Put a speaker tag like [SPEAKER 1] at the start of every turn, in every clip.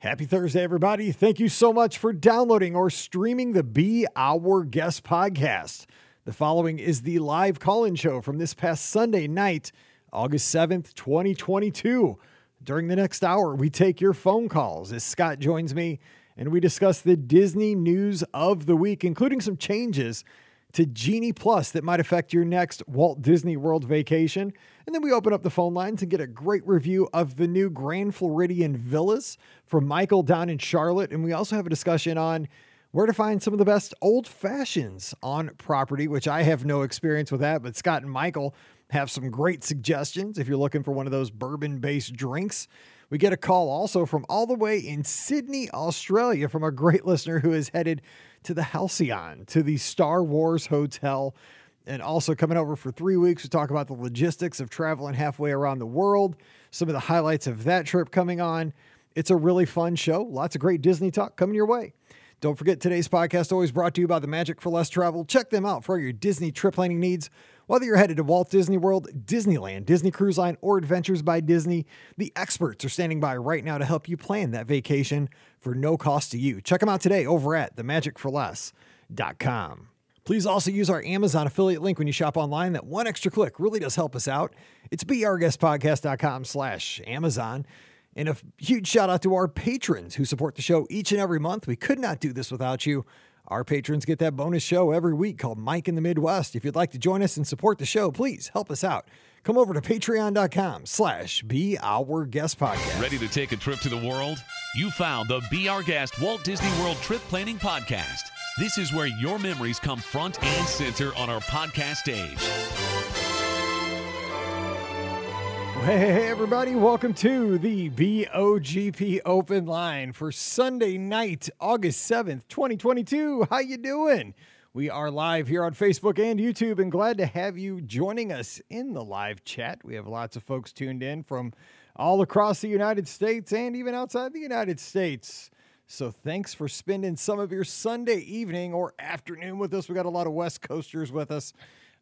[SPEAKER 1] Happy Thursday, everybody. Thank you so much for downloading or streaming the Be Our Guest podcast. The following is the live call in show from this past Sunday night, August 7th, 2022. During the next hour, we take your phone calls as Scott joins me and we discuss the Disney news of the week, including some changes to Genie Plus that might affect your next Walt Disney World vacation. And then we open up the phone lines and get a great review of the new Grand Floridian Villas from Michael down in Charlotte. And we also have a discussion on where to find some of the best old fashions on property, which I have no experience with that, but Scott and Michael have some great suggestions if you're looking for one of those bourbon based drinks. We get a call also from all the way in Sydney, Australia, from a great listener who is headed to the Halcyon, to the Star Wars Hotel, and also coming over for three weeks to talk about the logistics of traveling halfway around the world, some of the highlights of that trip coming on. It's a really fun show. Lots of great Disney talk coming your way. Don't forget today's podcast always brought to you by the Magic for Less Travel. Check them out for your Disney trip planning needs. Whether you're headed to Walt Disney World, Disneyland, Disney Cruise Line, or Adventures by Disney, the experts are standing by right now to help you plan that vacation for no cost to you. Check them out today over at themagicforless.com. Please also use our Amazon affiliate link when you shop online. That one extra click really does help us out. It's beourguestpodcast.com slash Amazon. And a huge shout out to our patrons who support the show each and every month. We could not do this without you. Our patrons get that bonus show every week called Mike in the Midwest. If you'd like to join us and support the show, please help us out. Come over to patreon.com slash be our guest podcast.
[SPEAKER 2] Ready to take a trip to the world? You found the Be Our Guest Walt Disney World Trip Planning Podcast. This is where your memories come front and center on our podcast stage.
[SPEAKER 1] Hey, everybody, welcome to the BOGP Open Line for Sunday night, August 7th, 2022. How you doing? We are live here on Facebook and YouTube and glad to have you joining us in the live chat. We have lots of folks tuned in from all across the United States and even outside the United States. So thanks for spending some of your Sunday evening or afternoon with us. We got a lot of West Coasters with us.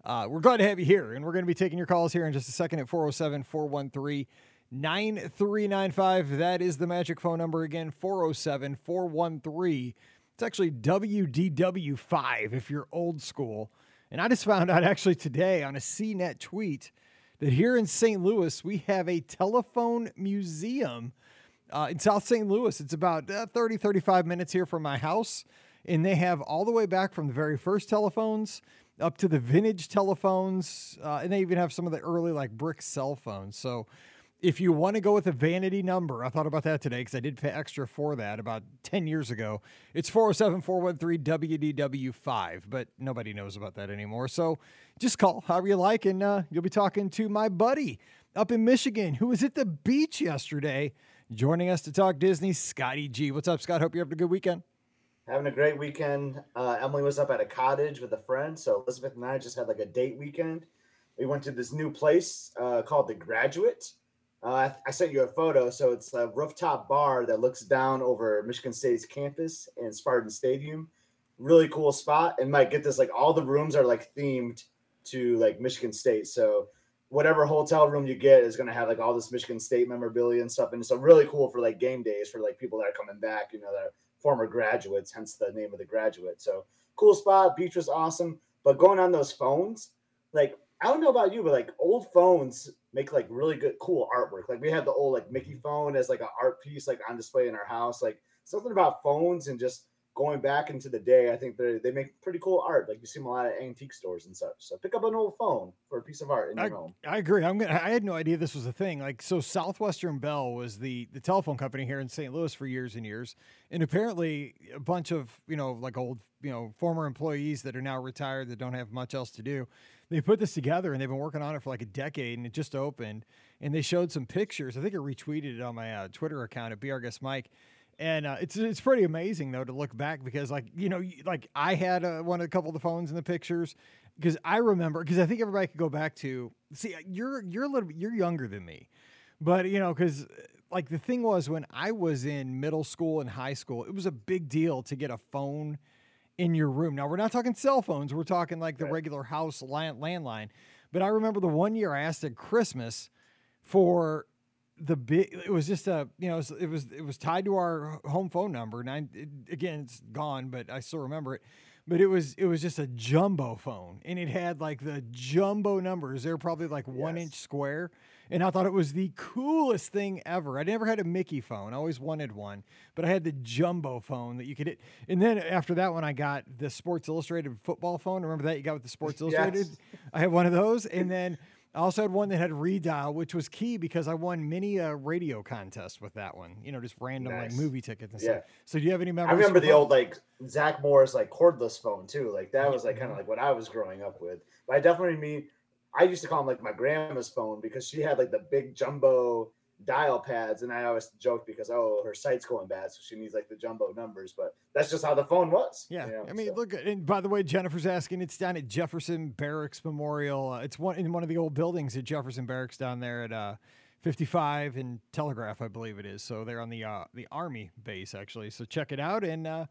[SPEAKER 1] Uh, we're glad to have you here, and we're going to be taking your calls here in just a second at 407 413 9395. That is the magic phone number again 407 413. It's actually WDW5 if you're old school. And I just found out actually today on a CNET tweet that here in St. Louis, we have a telephone museum uh, in South St. Louis. It's about uh, 30, 35 minutes here from my house. And they have all the way back from the very first telephones up to the vintage telephones, uh, and they even have some of the early like brick cell phones. So if you want to go with a vanity number, I thought about that today because I did pay extra for that about 10 years ago. It's 407 413 WDW5, but nobody knows about that anymore. So just call however you like, and uh, you'll be talking to my buddy up in Michigan who was at the beach yesterday joining us to talk Disney, Scotty G. What's up, Scott? Hope you're having a good weekend
[SPEAKER 3] having a great weekend. Uh, Emily was up at a cottage with a friend, so Elizabeth and I just had like a date weekend. We went to this new place uh, called the Graduate. Uh, I sent you a photo, so it's a rooftop bar that looks down over Michigan State's campus and Spartan Stadium. Really cool spot, and might get this like all the rooms are like themed to like Michigan State. So whatever hotel room you get is going to have like all this Michigan State memorabilia and stuff, and so really cool for like game days for like people that are coming back. You know that former graduates, hence the name of the graduate. So cool spot. Beach was awesome. But going on those phones, like I don't know about you, but like old phones make like really good, cool artwork. Like we had the old like Mickey phone as like an art piece, like on display in our house. Like something about phones and just going back into the day, I think they they make pretty cool art. Like you see them a lot at antique stores and such. So pick up an old phone for a piece of art in your
[SPEAKER 1] I,
[SPEAKER 3] home.
[SPEAKER 1] I agree. I'm gonna. I had no idea this was a thing. Like so, Southwestern Bell was the the telephone company here in St. Louis for years and years, and apparently a bunch of you know like old you know former employees that are now retired that don't have much else to do. They put this together and they've been working on it for like a decade, and it just opened. And they showed some pictures. I think I retweeted it on my uh, Twitter account at BRGuest Mike and uh, it's it's pretty amazing though to look back because like you know like I had a, one of a couple of the phones in the pictures because I remember because I think everybody could go back to see uh, you're you're a little you're younger than me, but you know because uh, like the thing was when I was in middle school and high school it was a big deal to get a phone in your room. Now we're not talking cell phones, we're talking like the right. regular house land, landline. But I remember the one year I asked at Christmas for the big it was just a you know it was it was, it was tied to our home phone number and I, it, again it's gone but i still remember it. But it was it was just a jumbo phone and it had like the jumbo numbers. They're probably like one
[SPEAKER 3] Yes.
[SPEAKER 1] inch square and i thought it was the coolest thing ever. I never had a mickey phone. I always wanted one but i had the jumbo phone that you could hit. And then after that one i got the sports illustrated football phone. Remember that? You got with the sports illustrated?
[SPEAKER 3] Yes.
[SPEAKER 1] i had one of those and then I also had one that had redial, which was key because I won many a radio contest with that one. You know, just random like movie tickets and
[SPEAKER 3] Yeah.
[SPEAKER 1] stuff. So do you have any memories?
[SPEAKER 3] I
[SPEAKER 1] remember
[SPEAKER 3] the old like Zach Morris like cordless phone too. Like that was like kind of mm-hmm. like what I was growing up with. But I definitely mean I used to call him like my grandma's phone because she had like the big jumbo dial pads, and I always joked because oh her sight's going bad, so she needs like the jumbo numbers. But that's just how the phone was.
[SPEAKER 1] Yeah,
[SPEAKER 3] you know,
[SPEAKER 1] I mean,
[SPEAKER 3] so.
[SPEAKER 1] look. And by the way, Jennifer's asking. It's down at Jefferson Barracks Memorial. Uh, it's one in one of the old buildings at Jefferson Barracks down there at uh, 55 and Telegraph, I believe it is. So they're on the uh, the Army base actually. So check it out, and uh,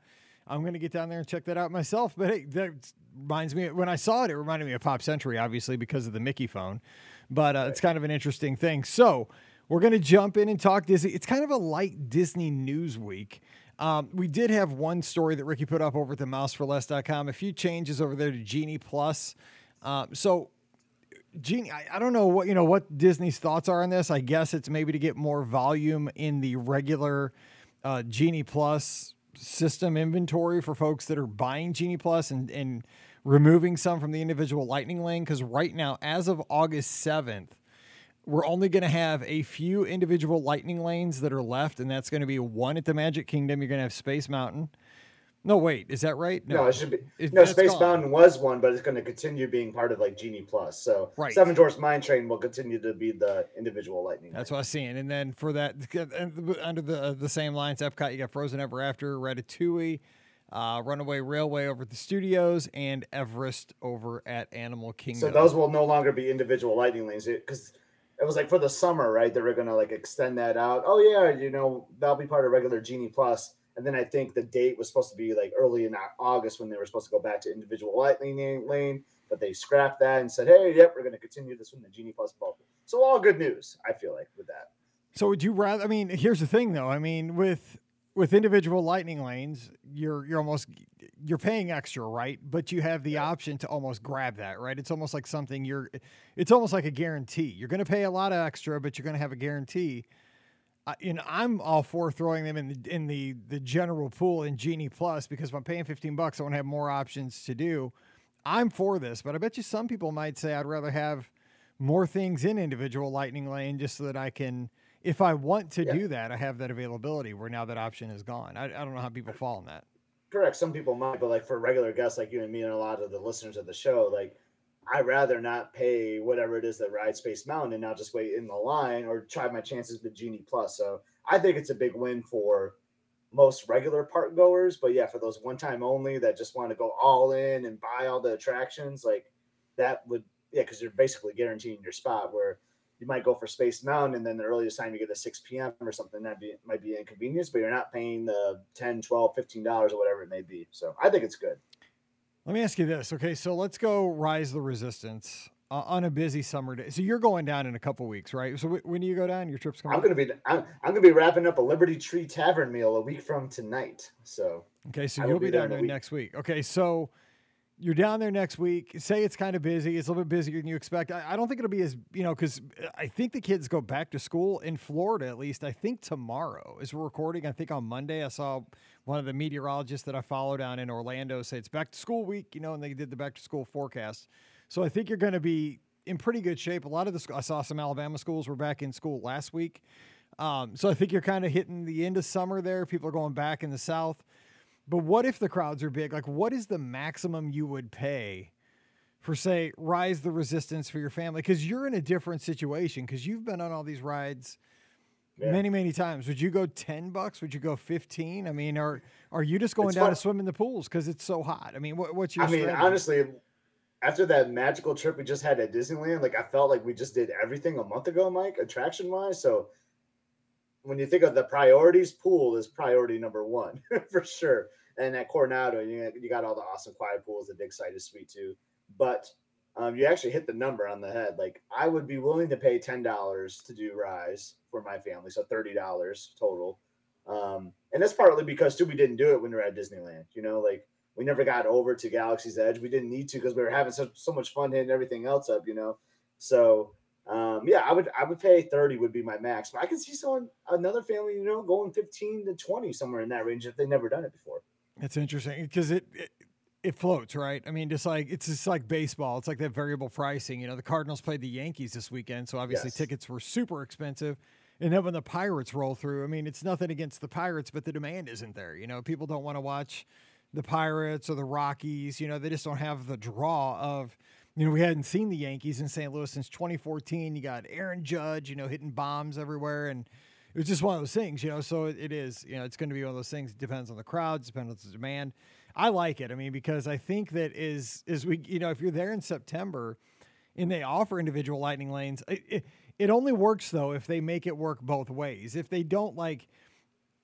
[SPEAKER 1] I'm gonna get down there and check that out myself. But hey, that reminds me when I saw it, it reminded me of Pop Century, obviously because of the Mickey phone. But uh, it's kind of an interesting thing. So we're gonna jump in and talk Disney. It's kind of a light Disney news week. Um, we did have one story that Ricky put up over at the mouseforless.com, a few changes over there to Genie Plus. Um, so Genie, I, I don't know what you know what Disney's thoughts are on this. I guess it's maybe to get more volume in the regular uh, Genie Plus system inventory for folks that are buying Genie Plus and and removing some from the individual Lightning lane. Because right now, as of August seventh, we're only going to have a few individual lightning lanes that are left, and that's going to be one at the Magic Kingdom. You're going to have Space Mountain. No, wait, is that right?
[SPEAKER 3] No, it should be.
[SPEAKER 1] It-
[SPEAKER 3] no, Space
[SPEAKER 1] gone.
[SPEAKER 3] Mountain was one, but it's going to continue being part of like Genie Plus. So
[SPEAKER 1] Right.
[SPEAKER 3] Seven Dwarfs Mine Train will continue to be the individual Lightning.
[SPEAKER 1] That's
[SPEAKER 3] lane.
[SPEAKER 1] what I'm seeing. And then for that, under the the same lines, Epcot, you got Frozen Ever After, Ratatouille, uh, Runaway Railway over at the studios, and Everest over at Animal Kingdom.
[SPEAKER 3] So those will no longer be individual lightning lanes because it was like for the summer, right? They were gonna like extend that out. Oh yeah, you know that'll be part of regular Genie Plus. And then I think the date was supposed to be like early in August when they were supposed to go back to individual lightning lane- but they scrapped that and said, "Hey, yep, we're gonna continue this one, the Genie Plus bulk." So all good news, I feel like, with that.
[SPEAKER 1] So would you rather? I mean, here's the thing, though. I mean, with with individual lightning lanes, you're you're almost you're paying extra, right? But you have the option to almost grab that, right? It's almost like something you're. It's almost like a guarantee. You're going to pay a lot of extra, but you're going to have a guarantee. Uh, you know, I'm all for throwing them in the in the the general pool in Genie Plus because if I'm paying 15 bucks, I want to have more options to do. I'm for this, but I bet you some people might say I'd rather have more things in individual lightning lane just so that I can, if I want to
[SPEAKER 3] Yeah.
[SPEAKER 1] do that, I have that availability where now that option is gone. I, I don't know how people fall in that.
[SPEAKER 3] correct. Some people might, but like for regular guests like you and me and a lot of the listeners of the show, like I'd rather not pay whatever it is that ride Space Mountain and now just wait in the line or try my chances with Genie Plus. So I think it's a big win for most regular park goers. But yeah, for those one time only that just want to go all in and buy all the attractions, like that would yeah, because you're basically guaranteeing your spot where you might go for Space Mountain and then the earliest time you get a 6 p.m. or something that be might be inconvenience, but you're not paying the 10, 12, 15 dollars or whatever it may be. So I think it's good.
[SPEAKER 1] Let me ask you this. Okay, so let's go Rise the Resistance uh, on a busy summer day. So you're going down in a couple weeks, right? So wh- when do you go down? Your trip's coming.
[SPEAKER 3] I'm gonna be I'm, I'm gonna be wrapping up a Liberty Tree Tavern meal a week from tonight. So
[SPEAKER 1] Okay, so
[SPEAKER 3] I
[SPEAKER 1] you'll
[SPEAKER 3] be
[SPEAKER 1] be down there next week. Okay, so you're down there next week. Say it's kind of busy. It's a little bit busier than you expect. I, I don't think it'll be as you know because I think the kids go back to school in Florida at least. I think tomorrow as we're recording. I think on Monday I saw one of the meteorologists that I follow down in Orlando say it's back to school week. You know, and they did the back to school forecast. So I think you're going to be in pretty good shape. A lot of the I saw some Alabama schools were back in school last week. Um, so I think you're kind of hitting the end of summer there. People are going back in the South. But what if the crowds are big? Like, what is the maximum you would pay for, say, Rise the Resistance for your family? Because you're in a different situation because you've been on all these rides
[SPEAKER 3] Yeah.
[SPEAKER 1] many, many times. Would you go 10 bucks? Would you go 15? I mean, are, are you just going
[SPEAKER 3] It's
[SPEAKER 1] down
[SPEAKER 3] fun-
[SPEAKER 1] to swim in the pools because it's so hot? I mean, what, what's your
[SPEAKER 3] I mean, honestly, after that magical trip we just had at Disneyland, like I felt like we just did everything a month ago, Mike, attraction wise. So when you think of the priorities, pool is priority number one for sure. And at Coronado, you you got all the awesome quiet pools. The Dig Site is sweet too. But um, you actually hit the number on the head. Like I would be willing to pay ten dollars to do Rise for my family, so thirty dollars total. Um, and that's partly because too we didn't do it when we were at Disneyland. You know, like we never got over to Galaxy's Edge. We didn't need to because we were having so, so much fun hitting everything else up. You know, so um, yeah, I would I would pay thirty would be my max, but I can see someone another family, you know, going fifteen to twenty somewhere in that range if they've never done it before.
[SPEAKER 1] It's interesting because it, it it floats, right? I mean, just like it's just like baseball. It's like that variable pricing. You know, the Cardinals played the Yankees this weekend, so obviously
[SPEAKER 3] Yes.
[SPEAKER 1] tickets were super expensive. And then when the Pirates roll through, I mean, it's nothing against the Pirates, but the demand isn't there. You know, people don't want to watch the Pirates or the Rockies. You know, they just don't have the draw of. You know, we hadn't seen the Yankees in St. Louis since 2014. You got Aaron Judge, you know, hitting bombs everywhere, and it was just one of those things, you know. So it, it is, you know, it's going to be one of those things. It depends on the crowds, depends on the demand. I like it. I mean, because I think that is is we, you know, if you're there in September, and they offer individual lightning lanes, it, it, it only works though if they make it work both ways. If they don't like,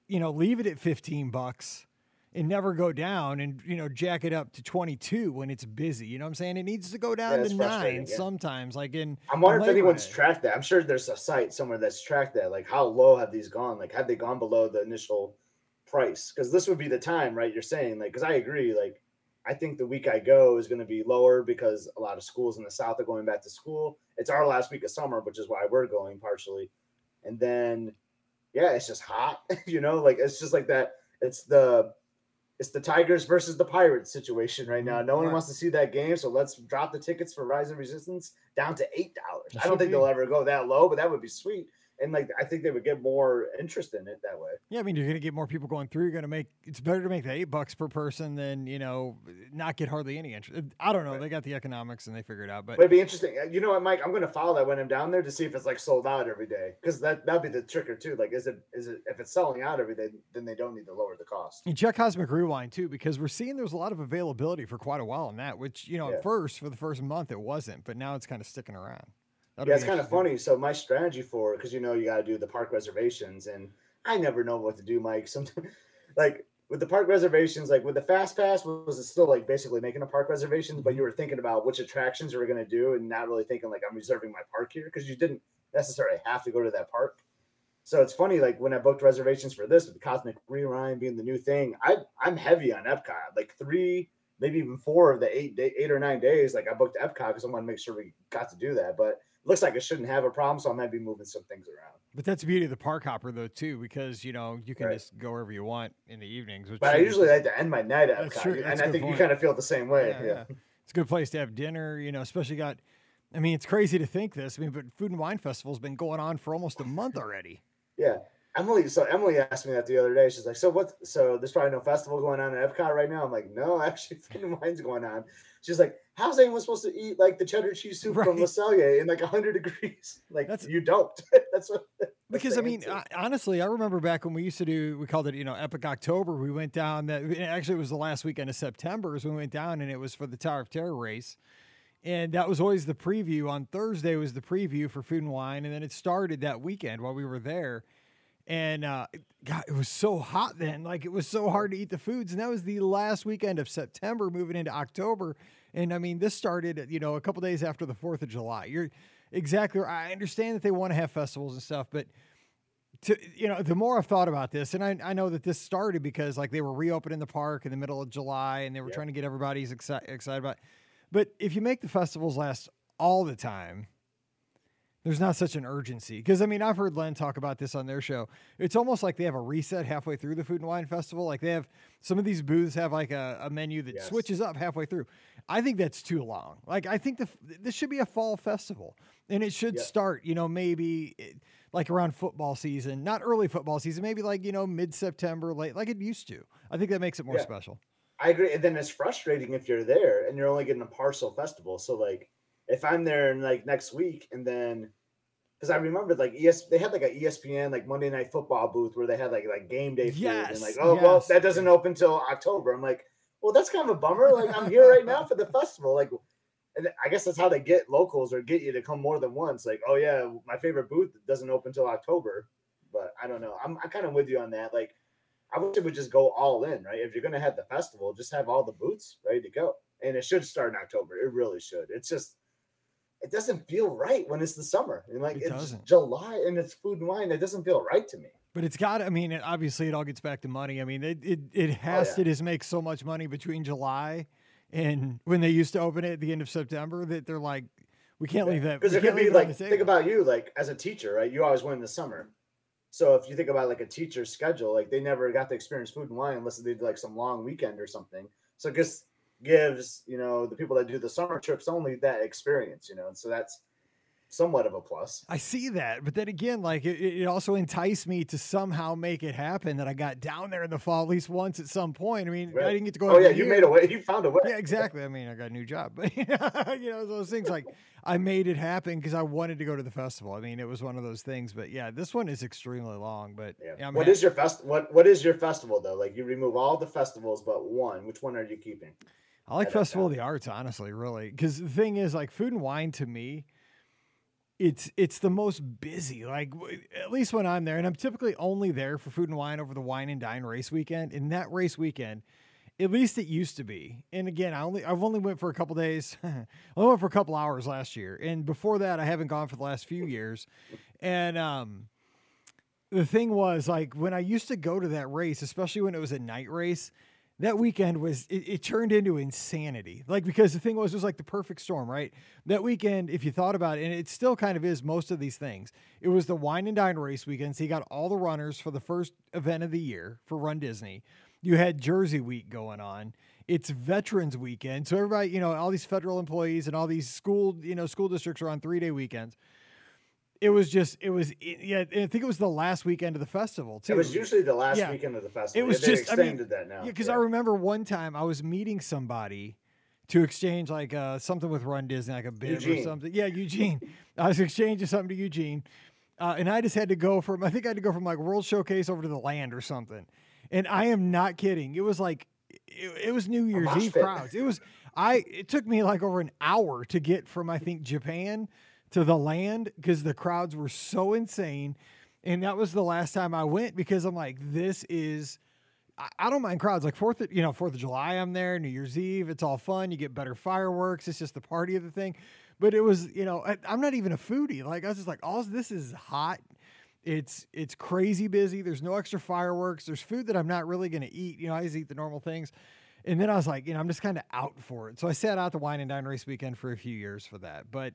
[SPEAKER 1] you know, leave it at 15 bucks and never go down and you know jack it up to 22 when it's busy you know what i'm saying it needs to go down
[SPEAKER 3] that's
[SPEAKER 1] to nine
[SPEAKER 3] yeah.
[SPEAKER 1] sometimes like in
[SPEAKER 3] I'm wondering if anyone's tracked that. I'm sure there's a site somewhere that's tracked that. Like, how low have these gone? Like, have they gone below the initial price? Because this would be the time, right? You're saying, like, because I agree. Like, I think the week I go is going to be lower because a lot of schools in the South are going back to school. It's our last week of summer, which is why we're going partially. And then, yeah, it's just hot. you know, like it's just like that. It's the it's the Tigers versus the Pirates situation right now. Mm, no one
[SPEAKER 1] Right.
[SPEAKER 3] wants to see that game, so let's drop the tickets for Rise and Resistance down to eight dollars. I don't think
[SPEAKER 1] be.
[SPEAKER 3] they'll ever go that low, but that would be sweet. And like I think they would get more interest in it that way.
[SPEAKER 1] Yeah, I mean, you're going to get more people going through. You're going to make it's better to make the eight bucks per person than you know not get hardly any interest. I don't know.
[SPEAKER 3] Right.
[SPEAKER 1] They got the economics and they figured it out. But
[SPEAKER 3] But it'd be interesting. Uh, You know what, Mike? I'm going to follow that when I'm down there to see if it's like sold out every day, because that that'd be the tricker too. Like, is it is it if it's selling out every day, then they don't need to lower the cost.
[SPEAKER 1] and check Cosmic Rewind too, because we're seeing there's a lot of availability for quite a while in that. Which you know,
[SPEAKER 3] Yeah.
[SPEAKER 1] at first for the first month it wasn't, but now it's kind of sticking around. That'll
[SPEAKER 3] Yeah, it's kind of funny. So my strategy for because you know you got to do the park reservations, and I never know what to do, Mike. Sometimes, like with the park reservations, like with the fast pass, was it still like basically making a park reservations, but mm-hmm. you were thinking about which attractions you were going to do, and not really thinking like I'm reserving my park here because you didn't necessarily have to go to that park. So it's funny, like when I booked reservations for this with the Cosmic Rewind being the new thing, I I'm heavy on Epcot. Like three, maybe even four of the eight day, eight or nine days, like I booked Epcot because I want to make sure we got to do that. But looks like it shouldn't have a problem, so I might be moving some things around.
[SPEAKER 1] But that's the beauty of the park hopper though too, because you know you can
[SPEAKER 3] Right.
[SPEAKER 1] just go wherever you want in the evenings. Which
[SPEAKER 3] But I usually like to end my night at
[SPEAKER 1] That's
[SPEAKER 3] Epcot,
[SPEAKER 1] true.
[SPEAKER 3] and
[SPEAKER 1] That's a
[SPEAKER 3] I think you kind of feel the same way.
[SPEAKER 1] yeah,
[SPEAKER 3] Yeah,
[SPEAKER 1] yeah. It's a good place to have dinner, you know, especially got I mean, it's crazy to think this. I mean, but Food and Wine Festival's been going on for almost a month already.
[SPEAKER 3] yeah. Emily, so Emily asked me that the other day. She's like, "So what? So there's probably no festival going on at Epcot right now." I'm like, "No, actually, Food and Wine's going on." She's like, "How's anyone supposed to eat like the cheddar cheese soup from
[SPEAKER 1] Right.
[SPEAKER 3] Le Cellier in like 100 degrees? Like
[SPEAKER 1] That's-
[SPEAKER 3] you don't." that's what. that's
[SPEAKER 1] Because I mean. I, honestly, I remember back when we used to do, we called it, you know, Epic October. We went down that actually it was the last weekend of September is when we went down, and it was for the Tower of Terror race, and that was always the preview. On Thursday was the preview for Food and Wine, and then it started that weekend while we were there, and uh, God, it was so hot then. Like it was so hard to eat the foods, and that was the last weekend of September, moving into October. And I mean, this started, you know, a couple days after the Fourth of July. You're exactly. right. I understand that they want to have festivals and stuff, but to you know, the more I've thought about this, and I, I know that this started because like they were reopening the park in the middle of July, and they were
[SPEAKER 3] Yep.
[SPEAKER 1] trying to get everybody's exci- excited about. It. But if you make the festivals last all the time, there's not such an urgency. Because I mean, I've heard Len talk about this on their show. It's almost like they have a reset halfway through the Food and Wine Festival. Like they have some of these booths have like a, a menu that
[SPEAKER 3] Yes.
[SPEAKER 1] switches up halfway through. I think that's too long. Like I think the this should be a fall festival, and it should
[SPEAKER 3] Yeah.
[SPEAKER 1] start. You know, maybe eh, like around football season, not early football season. Maybe like you know mid September, late like it used to. I think that makes it more
[SPEAKER 3] Yeah.
[SPEAKER 1] special.
[SPEAKER 3] I agree. And then it's frustrating if you're there and you're only getting a partial festival. So like if I'm there in like next week and then because I remember like ES they had like a ESPN like Monday night football booth where they had like like game day food and like oh well that doesn't open till October. I'm like, well that's kind of a bummer. Like I'm here right now for the festival. Like and I guess that's how they get locals or get you to come more than once. Like, oh yeah, my favorite booth doesn't open till October. But I don't know. I'm I'm kind of with you on that. Like I wish it would just go all in, right? If you're gonna have the festival, just have all the booths ready to go. And it should start in October. It really should. It's just it doesn't feel right when it's the summer. And like
[SPEAKER 1] It
[SPEAKER 3] it's
[SPEAKER 1] doesn't.
[SPEAKER 3] July and it's food and wine. It doesn't feel right to me.
[SPEAKER 1] But it's got. I mean, it, obviously, it all gets back to money. I mean, it it, it oh, has
[SPEAKER 3] Oh, yeah.
[SPEAKER 1] to just make so much money between July and when they used to open it at the end of September that they're like, we can't leave that.
[SPEAKER 3] Because it could be
[SPEAKER 1] leave it on
[SPEAKER 3] like think
[SPEAKER 1] table."
[SPEAKER 3] about you like as a teacher, right? You always went in the summer. So if you think about like a teacher's schedule, like they never got to experience food and wine unless they did like some long weekend or something. So it just gives you know the people that do the summer trips only that experience, you know. And so that's somewhat of a plus.
[SPEAKER 1] I see that, but then again, like it, it also enticed me to somehow make it happen that I got down there in the fall at least once at some point. I mean, I didn't get to go.
[SPEAKER 3] Oh yeah, you
[SPEAKER 1] year.
[SPEAKER 3] made a way. You found a way.
[SPEAKER 1] Yeah, exactly. I mean, I got a new job, but you know, those things like I made it happen because I wanted to go to the festival. I mean, it was one of those things. But yeah, this one is extremely long. But
[SPEAKER 3] Yeah.
[SPEAKER 1] yeah,
[SPEAKER 3] what
[SPEAKER 1] ha-
[SPEAKER 3] is your fest? What What is your festival though? Like you remove all the festivals but one. Which one are you keeping?
[SPEAKER 1] I like
[SPEAKER 3] I
[SPEAKER 1] Festival of the Arts, honestly, really, because the thing is, like, food and wine to me, it's it's the most busy. Like, w- at least when I'm there, and I'm typically only there for food and wine over the wine and dine race weekend. In that race weekend, at least it used to be. And again, I only I've only went for a couple days. I only went for a couple hours last year, and before that, I haven't gone for the last few years. And um, the thing was, like, when I used to go to that race, especially when it was a night race that weekend was it, it turned into insanity. Like because the thing was it was like the perfect storm right? That weekend if you thought about it and it still kind of is most of these things it was the wine and dine race weekend. So you got all the runners for the first event of the year for run disney. You had jersey week going on. It's veterans weekend. So everybody you know all these federal employees and all these school you know school districts are on three day weekends it was just it was yeah i think it was the last weekend of the festival too
[SPEAKER 3] It was usually the last
[SPEAKER 1] Yeah.
[SPEAKER 3] weekend of the festival.
[SPEAKER 1] It was just- I mean,
[SPEAKER 3] extended that now.
[SPEAKER 1] Yeah, because I remember one time I was meeting somebody to exchange like uh, something with Run Disney, like a bib or something. Yeah, Eugene. I was exchanging something to Eugene, uh, and I just had to go from I think I had to go from like World Showcase over to the Land or something. And I am not kidding. It was like it, it was New Year's Eve crowds. It was I. It took me like over an hour to get from I think Japan to the Land because the crowds were so insane. And that was the last time I went because I'm like, this is. I- don't mind crowds like Fourth, you know, Fourth of July. I'm there, New Year's Eve. It's all fun. You get better fireworks. It's just the party of the thing. But it was, you know, I, I'm not even a foodie. Like I was just like, all this is hot. It's it's crazy busy. There's no extra fireworks. There's food that I'm not really going to eat. You know, I just eat the normal things. And then I was like, you know, I'm just kind of out for it. So I sat out the wine and dine race weekend for a few years for that. But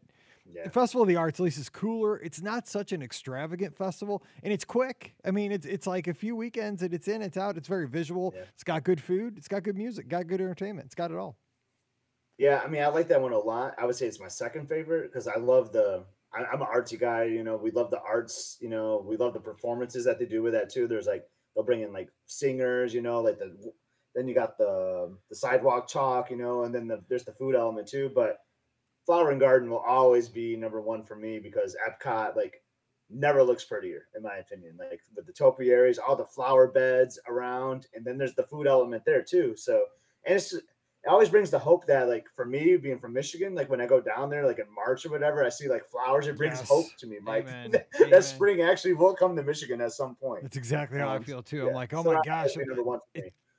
[SPEAKER 3] Yeah.
[SPEAKER 1] the Festival of the Arts, at least, is cooler. It's not such an extravagant festival, and it's quick. I mean, it's it's like a few weekends and it's in, it's out. It's very visual.
[SPEAKER 3] Yeah.
[SPEAKER 1] It's got good food. It's got good music. Got good entertainment. It's got it all.
[SPEAKER 3] Yeah, I mean, I like that one a lot. I would say it's my second favorite because I love the. I, I'm an artsy guy. You know, we love the arts. You know, we love the performances that they do with that too. There's like they'll bring in like singers. You know, like the then you got the the sidewalk chalk. You know, and then the, there's the food element too. But Flower and Garden will always be number one for me because Epcot like never looks prettier in my opinion. Like with the topiaries, all the flower beds around, and then there's the food element there too. So and it's it always brings the hope that like for me being from Michigan, like when I go down there like in March or whatever, I see like flowers. It brings
[SPEAKER 1] Yes.
[SPEAKER 3] hope to me, Mike.
[SPEAKER 1] Amen.
[SPEAKER 3] that
[SPEAKER 1] Amen.
[SPEAKER 3] spring actually will come to Michigan at some point.
[SPEAKER 1] That's exactly how I
[SPEAKER 3] Um,
[SPEAKER 1] feel too.
[SPEAKER 3] Yeah,
[SPEAKER 1] I'm like, oh
[SPEAKER 3] so
[SPEAKER 1] my gosh,
[SPEAKER 3] that'd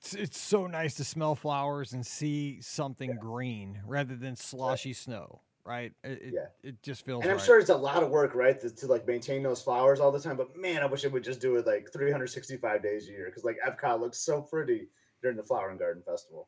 [SPEAKER 3] be number one for me.
[SPEAKER 1] it's, it's so nice to smell flowers and see something green rather than sloshy snow. Right? It, it,
[SPEAKER 3] Yeah.
[SPEAKER 1] it just feels.
[SPEAKER 3] And I'm
[SPEAKER 1] right.
[SPEAKER 3] sure it's a lot of work, right, to, to like maintain those flowers all the time. But man, I wish it would just do it like 365 days a year because like Epcot looks so pretty during the Flower and Garden Festival.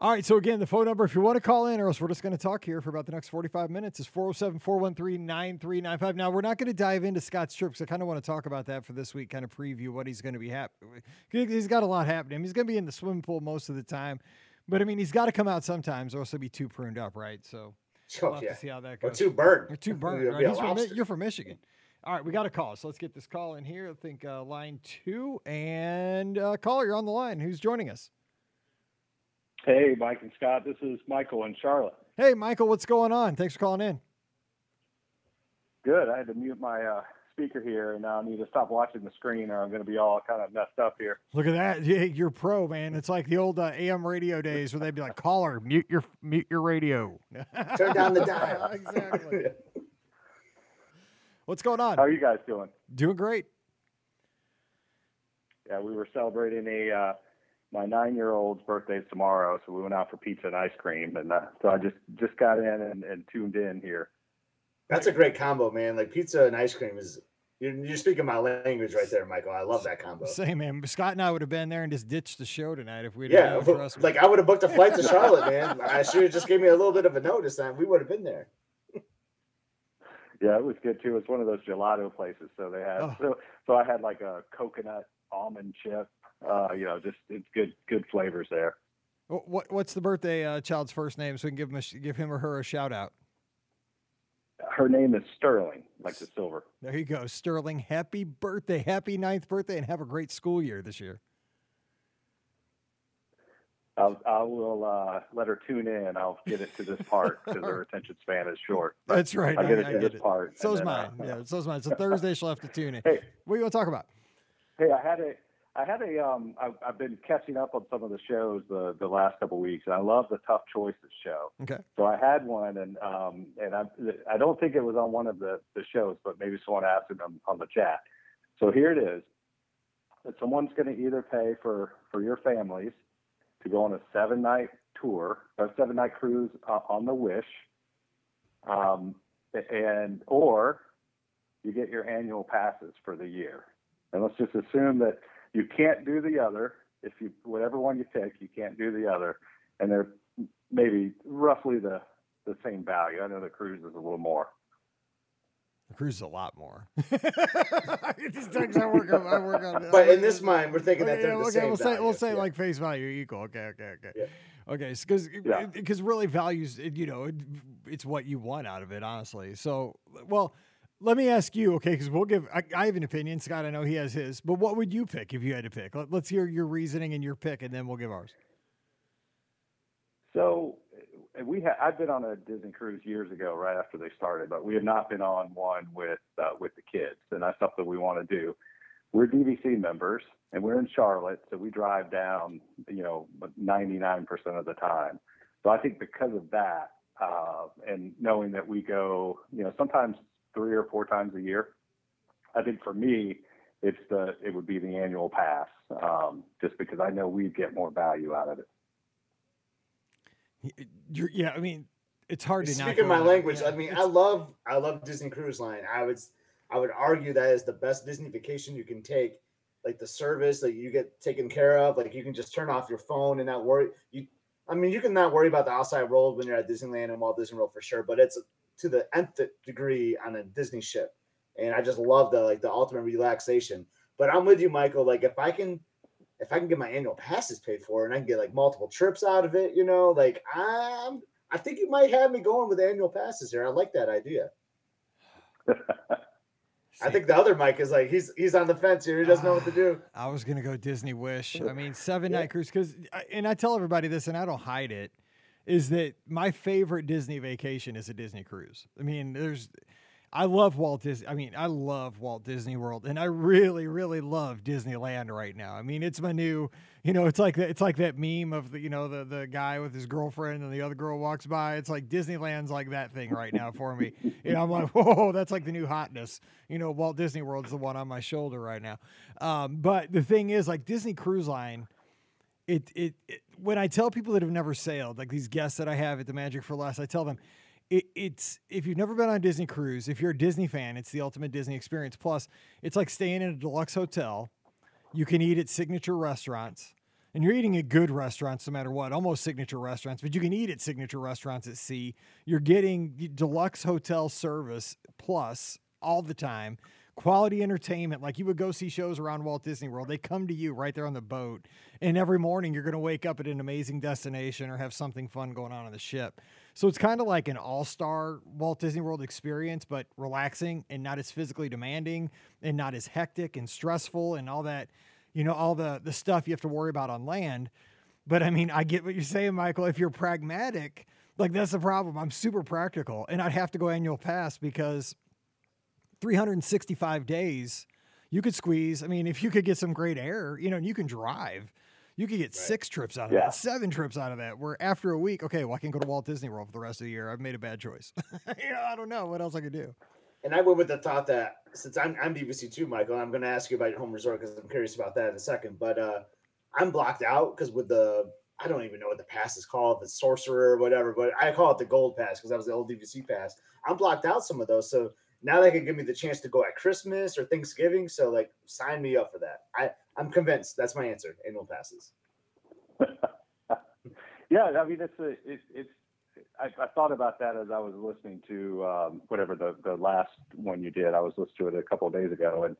[SPEAKER 1] All right. So, again, the phone number, if you want to call in, or else we're just going to talk here for about the next 45 minutes, is 407 413 9395. Now, we're not going to dive into Scott's trip because I kind of want to talk about that for this week, kind of preview what he's going to be happening. He's got a lot happening. He's going to be in the swimming pool most of the time. But, I mean, he's got to come out sometimes or else he'll be too pruned up, right? So, we'll
[SPEAKER 3] Oh, yeah.
[SPEAKER 1] to see how that
[SPEAKER 3] Or
[SPEAKER 1] goes.
[SPEAKER 3] too burnt.
[SPEAKER 1] You're too burnt, right? He's from, Mi- you're from Michigan. All right, we got a call. So, let's get this call in here. I think uh, line two. And, uh, caller, you're on the line. Who's joining us?
[SPEAKER 4] Hey, Mike and Scott. This is Michael in Charlotte.
[SPEAKER 1] Hey, Michael, what's going on? Thanks for calling in.
[SPEAKER 4] Good. I had to mute my uh, speaker here, and now I need to stop watching the screen, or I'm going to be all kind of messed up here.
[SPEAKER 1] Look at that! Yeah, You're pro, man. It's like the old uh, AM radio days where they'd be like, "Caller, mute your mute your radio."
[SPEAKER 3] Turn down the dial.
[SPEAKER 1] exactly. What's going on?
[SPEAKER 4] How are you guys doing?
[SPEAKER 1] Doing great.
[SPEAKER 4] Yeah, we were celebrating a uh, my nine-year-old's birthday's tomorrow, so we went out for pizza and ice cream, and uh, so I just just got in and, and tuned in here.
[SPEAKER 3] That's a great combo, man. Like pizza and ice cream is. You're, you're speaking my language right there, Michael. I love that combo.
[SPEAKER 1] Same man. Scott and I would have been there and just ditched the show tonight if we'd.
[SPEAKER 3] Yeah,
[SPEAKER 1] been, trust
[SPEAKER 3] like I would have booked a flight to Charlotte, man. I should have just gave me a little bit of a notice, and we would have been there.
[SPEAKER 4] Yeah, it was good too. It's one of those gelato places. So they had
[SPEAKER 1] Oh.
[SPEAKER 4] so so I had like a coconut almond chip. Uh, you know, just it's good good flavors there.
[SPEAKER 1] What what's the birthday uh, child's first name so we can give him a, sh- give him or her a shout out.
[SPEAKER 4] Her name is Sterling, like the silver.
[SPEAKER 1] There you go, Sterling. Happy birthday, happy ninth birthday, and have a great school year this year.
[SPEAKER 4] I'll, I will uh, let her tune in. I'll get it to this part because her attention span is short. But
[SPEAKER 1] That's right.
[SPEAKER 4] I'll
[SPEAKER 1] I,
[SPEAKER 4] get it
[SPEAKER 1] I
[SPEAKER 4] to
[SPEAKER 1] get
[SPEAKER 4] this
[SPEAKER 1] it.
[SPEAKER 4] part.
[SPEAKER 1] So's
[SPEAKER 4] then,
[SPEAKER 1] mine.
[SPEAKER 4] uh,
[SPEAKER 1] Yeah, so's mine. So Thursday she'll have to tune in.
[SPEAKER 4] Hey,
[SPEAKER 1] What are you going to talk about?
[SPEAKER 4] Hey, I had a, I had a, um, I've, I've been catching up on some of the shows the the last couple of weeks, and I love the Tough Choices show.
[SPEAKER 1] Okay.
[SPEAKER 4] So I had one, and um, and I, I don't think it was on one of the the shows, but maybe someone asked it on, on the chat. So here it is. That someone's going to either pay for for your families to go on a seven night tour, a seven night cruise uh, on the Wish, um, and or you get your annual passes for the year. And let's just assume that you can't do the other. If you whatever one you pick, you can't do the other, and they're maybe roughly the the same value. I know the cruise is a little more.
[SPEAKER 1] The cruise is a lot more. These things I work on. I work on.
[SPEAKER 3] But in this mind, we're thinking that oh,
[SPEAKER 1] Okay,
[SPEAKER 3] they're
[SPEAKER 1] yeah,
[SPEAKER 3] the
[SPEAKER 1] okay,
[SPEAKER 3] same.
[SPEAKER 1] we'll say we'll say
[SPEAKER 3] Yeah.
[SPEAKER 1] like face value equal. Okay, okay, okay.
[SPEAKER 3] Yeah.
[SPEAKER 1] Okay, because
[SPEAKER 4] Yeah.
[SPEAKER 1] because really values it- you know it, it's what you want out of it honestly. So well, let me ask you okay because we'll give I, I have an opinion. Scott, I know he has his, but what would you pick if you had to pick? Let, let's hear your reasoning and your pick, and then we'll give ours.
[SPEAKER 4] So uh, we ha- I've been on a Disney cruise years ago, right after they started, but we have not been on one with uh, with the kids, and that's something we want to do. We're DVC members, and we're in Charlotte, so we drive down, you know, 99% of the time. So I think because of that, uh, and knowing that we go, you know, sometimes three or four times a year, I think for me, it's the it would be the annual pass, um, just because I know we'd get more value out of it.
[SPEAKER 1] You're, yeah, I mean, it's hard to not
[SPEAKER 3] Speaking my
[SPEAKER 1] there.
[SPEAKER 3] language,
[SPEAKER 1] Yeah,
[SPEAKER 3] I mean, I love I love Disney Cruise Line. I would I would argue that is the best Disney vacation you can take. Like the service that you get taken care of, like you can just turn off your phone and not worry. You, I mean, you can not worry about the outside world when you're at Disneyland and Walt Disney World for sure, but it's to the nth degree on a Disney ship, and I just love the like the ultimate relaxation. But I'm with you, Michael. Like if I can, if I can get my annual passes paid for and I can get like multiple trips out of it, you know, like I'm, I think you might have me going with annual passes here. I like that idea. I think the other Mike is like he's he's on the fence here. He doesn't know what to do.
[SPEAKER 1] I was gonna go Disney Wish. I mean, seven
[SPEAKER 3] Yeah.
[SPEAKER 1] night cruise because, and I tell everybody this, and I don't hide it, is that my favorite Disney vacation is a Disney cruise. I mean, there's, I love Walt Disney. I mean, I love Walt Disney World, and I really, really love Disneyland right now. I mean, it's my new, you know, it's like that. It's like that meme of the, you know, the the guy with his girlfriend and the other girl walks by. It's like Disneyland's like that thing right now for me. You know, I'm like, whoa, that's like the new hotness. You know, Walt Disney World's the one on my shoulder right now. Um, but the thing is, like Disney Cruise Line, it, it it when I tell people that have never sailed, like these guests that I have at the Magic for Less, I tell them it, it's if you've never been on a Disney cruise, if you're a Disney fan, it's the ultimate Disney experience. Plus, it's like staying in a deluxe hotel. You can eat at signature restaurants, and you're eating at good restaurants no matter what, almost signature restaurants, but you can eat at signature restaurants at sea. You're getting deluxe hotel service plus all the time. Quality entertainment, like you would go see shows around Walt Disney World. They come to you right there on the boat. And every morning you're going to wake up at an amazing destination or have something fun going on on the ship. So it's kind of like an all star Walt Disney World experience, but relaxing and not as physically demanding and not as hectic and stressful and all that, you know, all the, the stuff you have to worry about on land. But I mean, I get what you're saying, Michael. If you're pragmatic, like that's the problem. I'm super practical and I'd have to go annual pass because 365 days you could squeeze. I mean, if you could get some great air, you know, and you can drive, you could get six trips out of
[SPEAKER 4] Yeah.
[SPEAKER 1] that, seven trips out of that. Where after a week, okay, well, I can go to Walt Disney World for the rest of the year. I've made a bad choice. you know, I don't know what else I could do.
[SPEAKER 3] And I went with the thought that since I'm I'm DVC too, Michael, I'm going to ask you about your home resort because I'm curious about that in a second. But uh, I'm blocked out because with the I don't even know what the pass is called, the sorcerer or whatever, but I call it the gold pass because that was the old DVC pass. I'm blocked out some of those, so now they can give me the chance to go at Christmas or Thanksgiving. So like, sign me up for that. I I'm convinced that's my answer. Annual passes.
[SPEAKER 4] yeah, I mean it's a it, it's I, I, thought about that as I was listening to um, whatever the the last one you did. I was listening to it a couple of days ago, and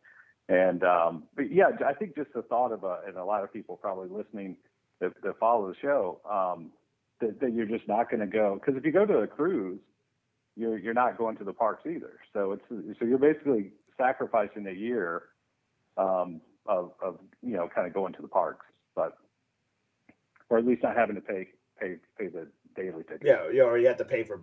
[SPEAKER 4] and um, but yeah, I think just the thought of a, and a lot of people probably listening that, that follow the show um, that, that you're just not going to go because if you go to a cruise, you're you're not going to the parks either. So it's so you're basically sacrificing a year um, of of you know kind of going to the parks, but or at least not having to pay pay pay the daily ticket.
[SPEAKER 3] Yeah, you already have to pay for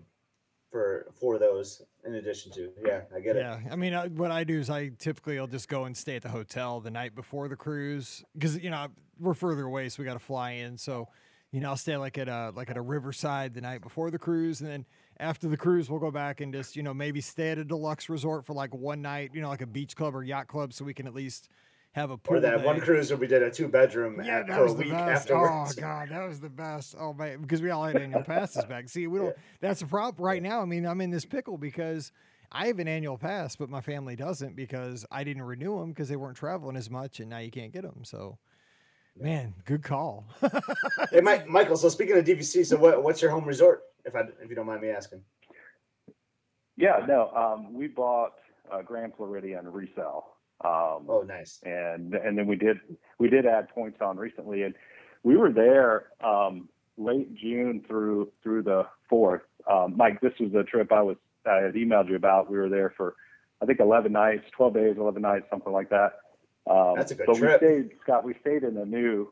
[SPEAKER 3] for for those in addition to yeah i get
[SPEAKER 1] it yeah i mean I, what i do is i typically i'll just go and stay at the hotel the night before the cruise because you know we're further away so we got to fly in so you know i'll stay like at a like at a riverside the night before the cruise and then after the cruise we'll go back and just you know maybe stay at a deluxe resort for like one night you know like a beach club or yacht club so we can at least have a pool.
[SPEAKER 3] Or that day. one cruise where we did a two bedroom yeah, that was the best.
[SPEAKER 1] Oh god, that was the best. Oh man, because we all had annual passes back. See, we don't. Yeah. That's a problem right now. I mean, I'm in this pickle because. I have an annual pass, but my family doesn't because I didn't renew them because they weren't traveling as much, and now you can't get them. So, man, good call.
[SPEAKER 3] hey, Mike, Michael. So speaking of DVC, so what, what's your home resort, if I if you don't mind me asking?
[SPEAKER 4] Yeah, no, um, we bought uh, Grand Floridian resale.
[SPEAKER 3] Um, oh, nice.
[SPEAKER 4] And and then we did we did add points on recently, and we were there um, late June through through the fourth. Um, Mike, this was the trip I was I had emailed you about. We were there for I think 11 nights, 12 days, 11 nights, something like that.
[SPEAKER 3] Um, That's a good
[SPEAKER 4] but
[SPEAKER 3] trip.
[SPEAKER 4] we stayed, Scott. We stayed in the new.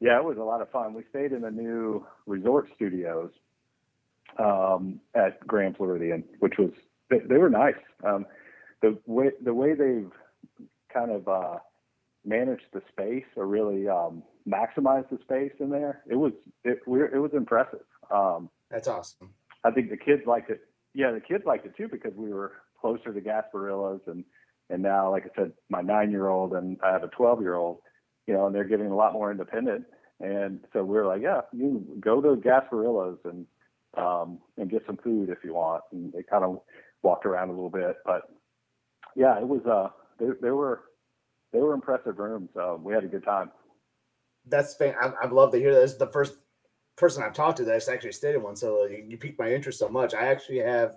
[SPEAKER 4] Yeah, it was a lot of fun. We stayed in the new resort studios um, at Grand Floridian, which was they, they were nice. Um, the way the way they've kind of uh, manage the space or really um, maximize the space in there. It was it it was impressive. Um,
[SPEAKER 3] That's awesome.
[SPEAKER 4] I think the kids liked it. Yeah, the kids liked it too because we were closer to Gasparillas and and now, like I said, my nine year old and I have a twelve year old. You know, and they're getting a lot more independent. And so we are like, yeah, you go to Gasparillas and um, and get some food if you want. And they kind of walked around a little bit, but yeah, it was uh they, they were they were impressive rooms. So we had a good time.
[SPEAKER 3] That's fan- I, I'd love to hear that. This is the first person I've talked to that's actually stayed in one. So you, you piqued my interest so much. I actually have,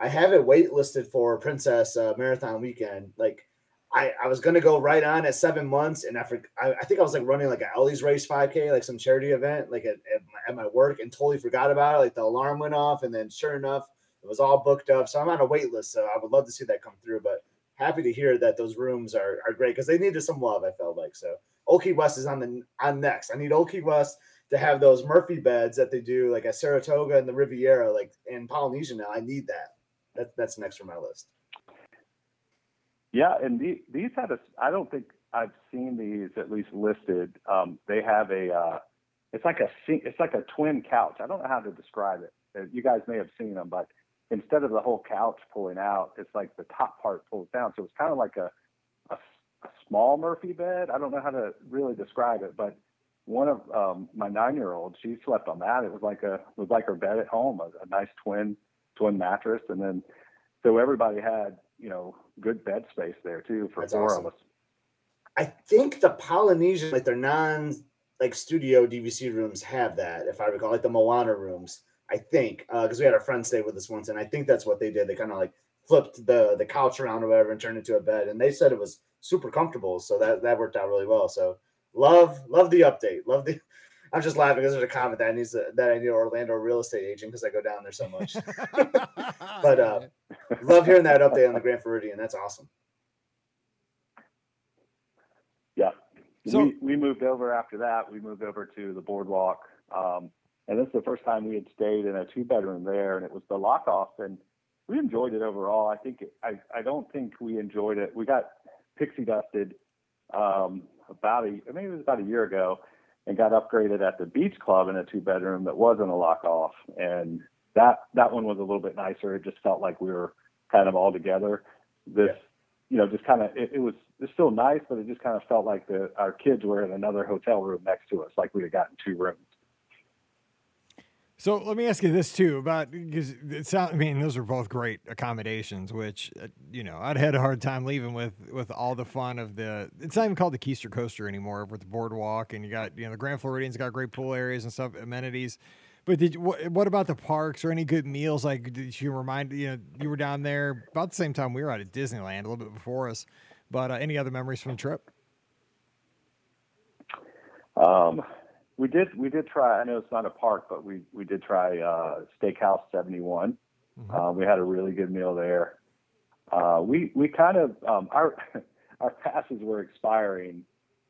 [SPEAKER 3] I have it waitlisted for Princess uh, Marathon Weekend. Like, I, I was gonna go right on at seven months, and I, I, I think I was like running like a Ellie's Race 5K, like some charity event, like at, at, my, at my work, and totally forgot about it. Like the alarm went off, and then sure enough, it was all booked up. So I'm on a wait list. So I would love to see that come through. But happy to hear that those rooms are, are great because they needed some love. I felt like so. Old Key West is on the on next. I need Old Key West to have those Murphy beds that they do like at Saratoga and the Riviera, like in Polynesia. Now I need that. That that's next on my list.
[SPEAKER 4] Yeah, and the, these had a. I don't think I've seen these at least listed. Um, they have a. Uh, it's like a it's like a twin couch. I don't know how to describe it. Uh, you guys may have seen them, but instead of the whole couch pulling out, it's like the top part pulls down. So it's kind of like a, a, a small Murphy bed. I don't know how to really describe it, but one of um, my nine year old, she slept on that. It was like a was like her bed at home, a, a nice twin twin mattress, and then so everybody had you know good bed space there too for That's four awesome. of us.
[SPEAKER 3] I think the Polynesian, like their non like studio DVC rooms, have that. If I recall, like the Moana rooms I think, because uh, we had our friend stay with us once, and I think that's what they did. They kind of like flipped the the couch around or whatever and turned it into a bed, and they said it was super comfortable. So that that worked out really well. So love love the update. Love the. I'm just laughing because there's a comment that I need to, that I need an Orlando real estate agent because I go down there so much. but uh, love hearing that update on the Grand Floridian. That's awesome.
[SPEAKER 4] Yeah. So we, we moved over after that. We moved over to the boardwalk. Um, and this is the first time we had stayed in a two bedroom there, and it was the lock off, and we enjoyed it overall. I think it, I I don't think we enjoyed it. We got pixie dusted um, about a I think it was about a year ago, and got upgraded at the beach club in a two bedroom that wasn't a lock off, and that that one was a little bit nicer. It just felt like we were kind of all together. This yeah. you know just kind of it, it was it's still nice, but it just kind of felt like the our kids were in another hotel room next to us, like we had gotten two rooms.
[SPEAKER 1] So let me ask you this too about because it sound, I mean, those are both great accommodations. Which uh, you know, I'd had a hard time leaving with with all the fun of the. It's not even called the Keister Coaster anymore with the boardwalk, and you got you know the Grand Floridian's got great pool areas and stuff, amenities. But did what, what about the parks or any good meals? Like, did you remind you know you were down there about the same time we were out at Disneyland, a little bit before us. But uh, any other memories from the trip?
[SPEAKER 4] Um, we did we did try. I know it's not a park, but we we did try uh, Steakhouse Seventy One.
[SPEAKER 1] Mm-hmm.
[SPEAKER 4] Uh, we had a really good meal there. Uh, we we kind of um, our our passes were expiring,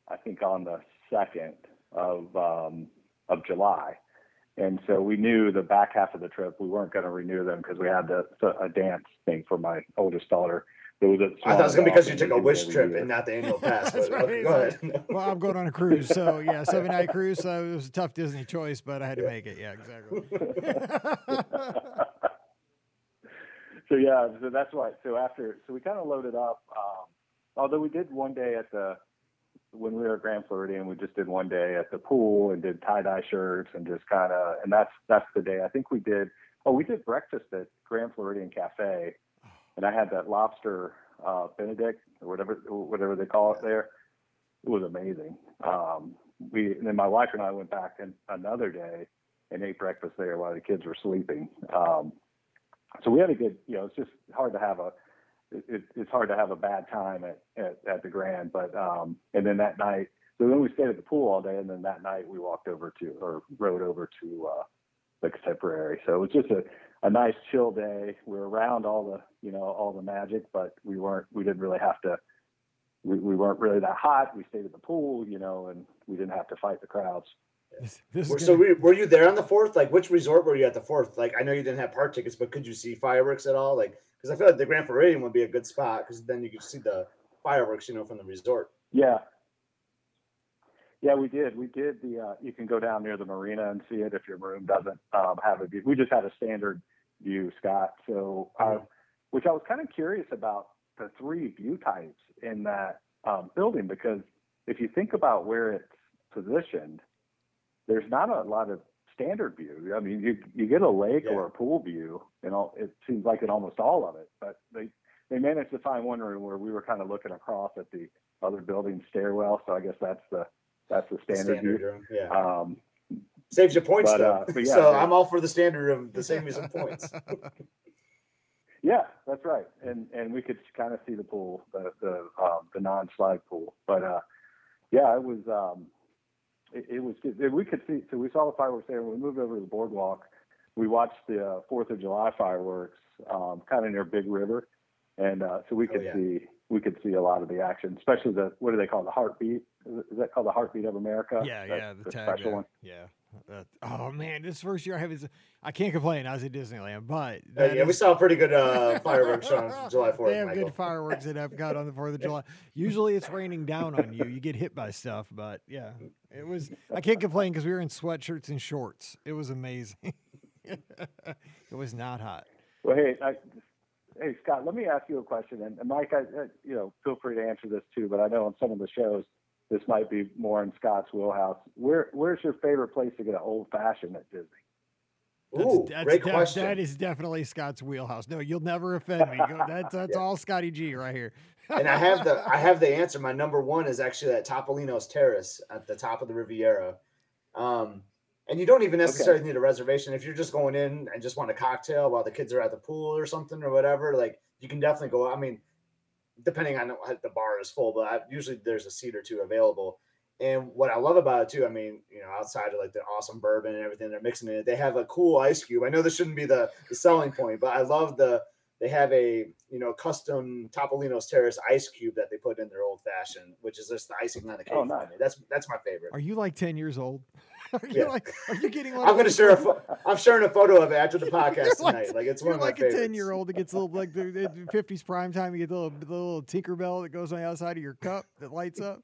[SPEAKER 4] I think on the second of um, of July, and so we knew the back half of the trip we weren't going to renew them because we had the, a dance thing for my oldest daughter. It was at
[SPEAKER 3] I thought it was gonna be because you took a wish trip
[SPEAKER 4] every
[SPEAKER 3] and not the annual pass.
[SPEAKER 1] That's
[SPEAKER 3] but,
[SPEAKER 1] right.
[SPEAKER 3] go ahead.
[SPEAKER 1] Well, I'm going on a cruise, so yeah, seven night cruise. So it was a tough Disney choice, but I had to
[SPEAKER 3] Yeah.
[SPEAKER 1] make it. Yeah, exactly.
[SPEAKER 4] so yeah, so that's why. So after, so we kind of loaded up. Um, although we did one day at the when we were at Grand Floridian, we just did one day at the pool and did tie dye shirts and just kind of. And that's that's the day. I think we did. Oh, we did breakfast at Grand Floridian Cafe, and I had that lobster uh, Benedict or whatever whatever they call it there. It was amazing. Um, we and then my wife and I went back and another day and ate breakfast there while the kids were sleeping. Um, so we had a good, you know, it's just hard to have a, it, it's hard to have a bad time at, at, at the Grand, but, um, and then that night, so then we stayed at the pool all day. And then that night we walked over to, or rode over to, uh, the contemporary. So it was just a, a nice chill day. We were around all the, you know, all the magic, but we weren't, we didn't really have to, we, we weren't really that hot. We stayed at the pool, you know, and we didn't have to fight the crowds.
[SPEAKER 1] This, this
[SPEAKER 3] So
[SPEAKER 1] gonna-
[SPEAKER 3] were, were you there on the fourth? Like, which resort were you at the fourth? Like, I know you didn't have park tickets, but could you see fireworks at all? Like, because I feel like the Grand Floridian would be a good spot because then you could see the fireworks, you know, from the resort.
[SPEAKER 4] Yeah. Yeah, we did. We did the. Uh, you can go down near the marina and see it if your room doesn't um, have a view. We just had a standard view, Scott. So, uh, which I was kind of curious about the three view types in that um, building because if you think about where it's positioned, there's not a lot of standard view. I mean, you you get a lake
[SPEAKER 3] Yeah.
[SPEAKER 4] or a pool view, and all, it seems like in almost all of it. But they they managed to find one room where we were kind of looking across at the other building stairwell. So I guess that's the that's the
[SPEAKER 3] The
[SPEAKER 4] standard,
[SPEAKER 3] standard
[SPEAKER 4] view.
[SPEAKER 3] room. Yeah.
[SPEAKER 4] Um,
[SPEAKER 3] Saves you points
[SPEAKER 4] but,
[SPEAKER 3] though.
[SPEAKER 4] uh, but yeah,
[SPEAKER 3] so
[SPEAKER 4] they-
[SPEAKER 3] I'm all for the standard of the same as in points.
[SPEAKER 4] yeah, that's right. And and we could kind of see the pool, the the um, the non-slide pool. But uh, yeah, it was um, it, it was good. We could see. So we saw the fireworks there. When we moved over to the boardwalk, we watched the uh, Fourth of July fireworks, um, kind of near Big River, and uh, so we
[SPEAKER 3] Oh,
[SPEAKER 4] could
[SPEAKER 3] yeah.
[SPEAKER 4] see we could see a lot of the action, especially the what do they call it, the heartbeat? Is, that called the heartbeat of America?
[SPEAKER 1] yeah,
[SPEAKER 4] That-
[SPEAKER 1] yeah, the,
[SPEAKER 4] the
[SPEAKER 1] tag
[SPEAKER 4] special
[SPEAKER 1] there.
[SPEAKER 4] one.
[SPEAKER 1] Yeah. That, oh man, this first year I have is I can't complain. I was at Disneyland, but
[SPEAKER 3] Uh,
[SPEAKER 1] that
[SPEAKER 3] yeah, we
[SPEAKER 1] is-
[SPEAKER 3] saw a pretty good uh, fireworks show on July 4th.
[SPEAKER 1] They have
[SPEAKER 3] Michael.
[SPEAKER 1] good fireworks at Epcot on the Fourth of July. Usually it's raining down on you. You get hit by stuff, but yeah, it was. I can't complain because we were in sweatshirts and shorts. It was amazing. it was not hot.
[SPEAKER 4] Well, hey, I, hey, Scott, let me ask you a question, and, and Mike, I, uh, you know, feel free to answer this too. But I know on some of the shows, this might be more in Scott's wheelhouse. Where, where's your favorite place to get an old fashioned at Disney?
[SPEAKER 1] That's,
[SPEAKER 3] Ooh,
[SPEAKER 1] that's
[SPEAKER 3] great
[SPEAKER 1] def-
[SPEAKER 3] question.
[SPEAKER 1] That is definitely Scott's wheelhouse. No, you'll never offend me. That's that's
[SPEAKER 3] Yeah.
[SPEAKER 1] all Scotty G right here.
[SPEAKER 3] and I have the I have the answer. My number one is actually at Topolino's Terrace at the top of the Riviera. Um, and you don't even necessarily need a reservation if you're just going in and just want a cocktail while the kids are at the pool or something or whatever. Like you can definitely go. I mean, depending on if the bar is full, but I, usually there's a seat or two available. And what I love about it too, I mean, you know, outside of like the awesome bourbon and everything they're mixing in it, they have a cool ice cube. I know this shouldn't be the, the selling point, but I love the they have a you know custom Topolino's Terrace ice cube that they put in their old fashioned, which is just the icing on the oh, cake.
[SPEAKER 4] Oh,
[SPEAKER 3] for
[SPEAKER 4] nice.
[SPEAKER 3] That's that's my favorite.
[SPEAKER 1] Are you like ten years old? Are you
[SPEAKER 3] Yeah.
[SPEAKER 1] like? Are you getting? One
[SPEAKER 3] I'm gonna share a pho- I'm sharing a photo of it after the podcast
[SPEAKER 1] like-
[SPEAKER 3] tonight. Like it's one of my
[SPEAKER 1] like a ten year old that gets a little like the, the 50s prime time. You get the little, the little Tinkerbell that goes on the outside of your cup that lights up.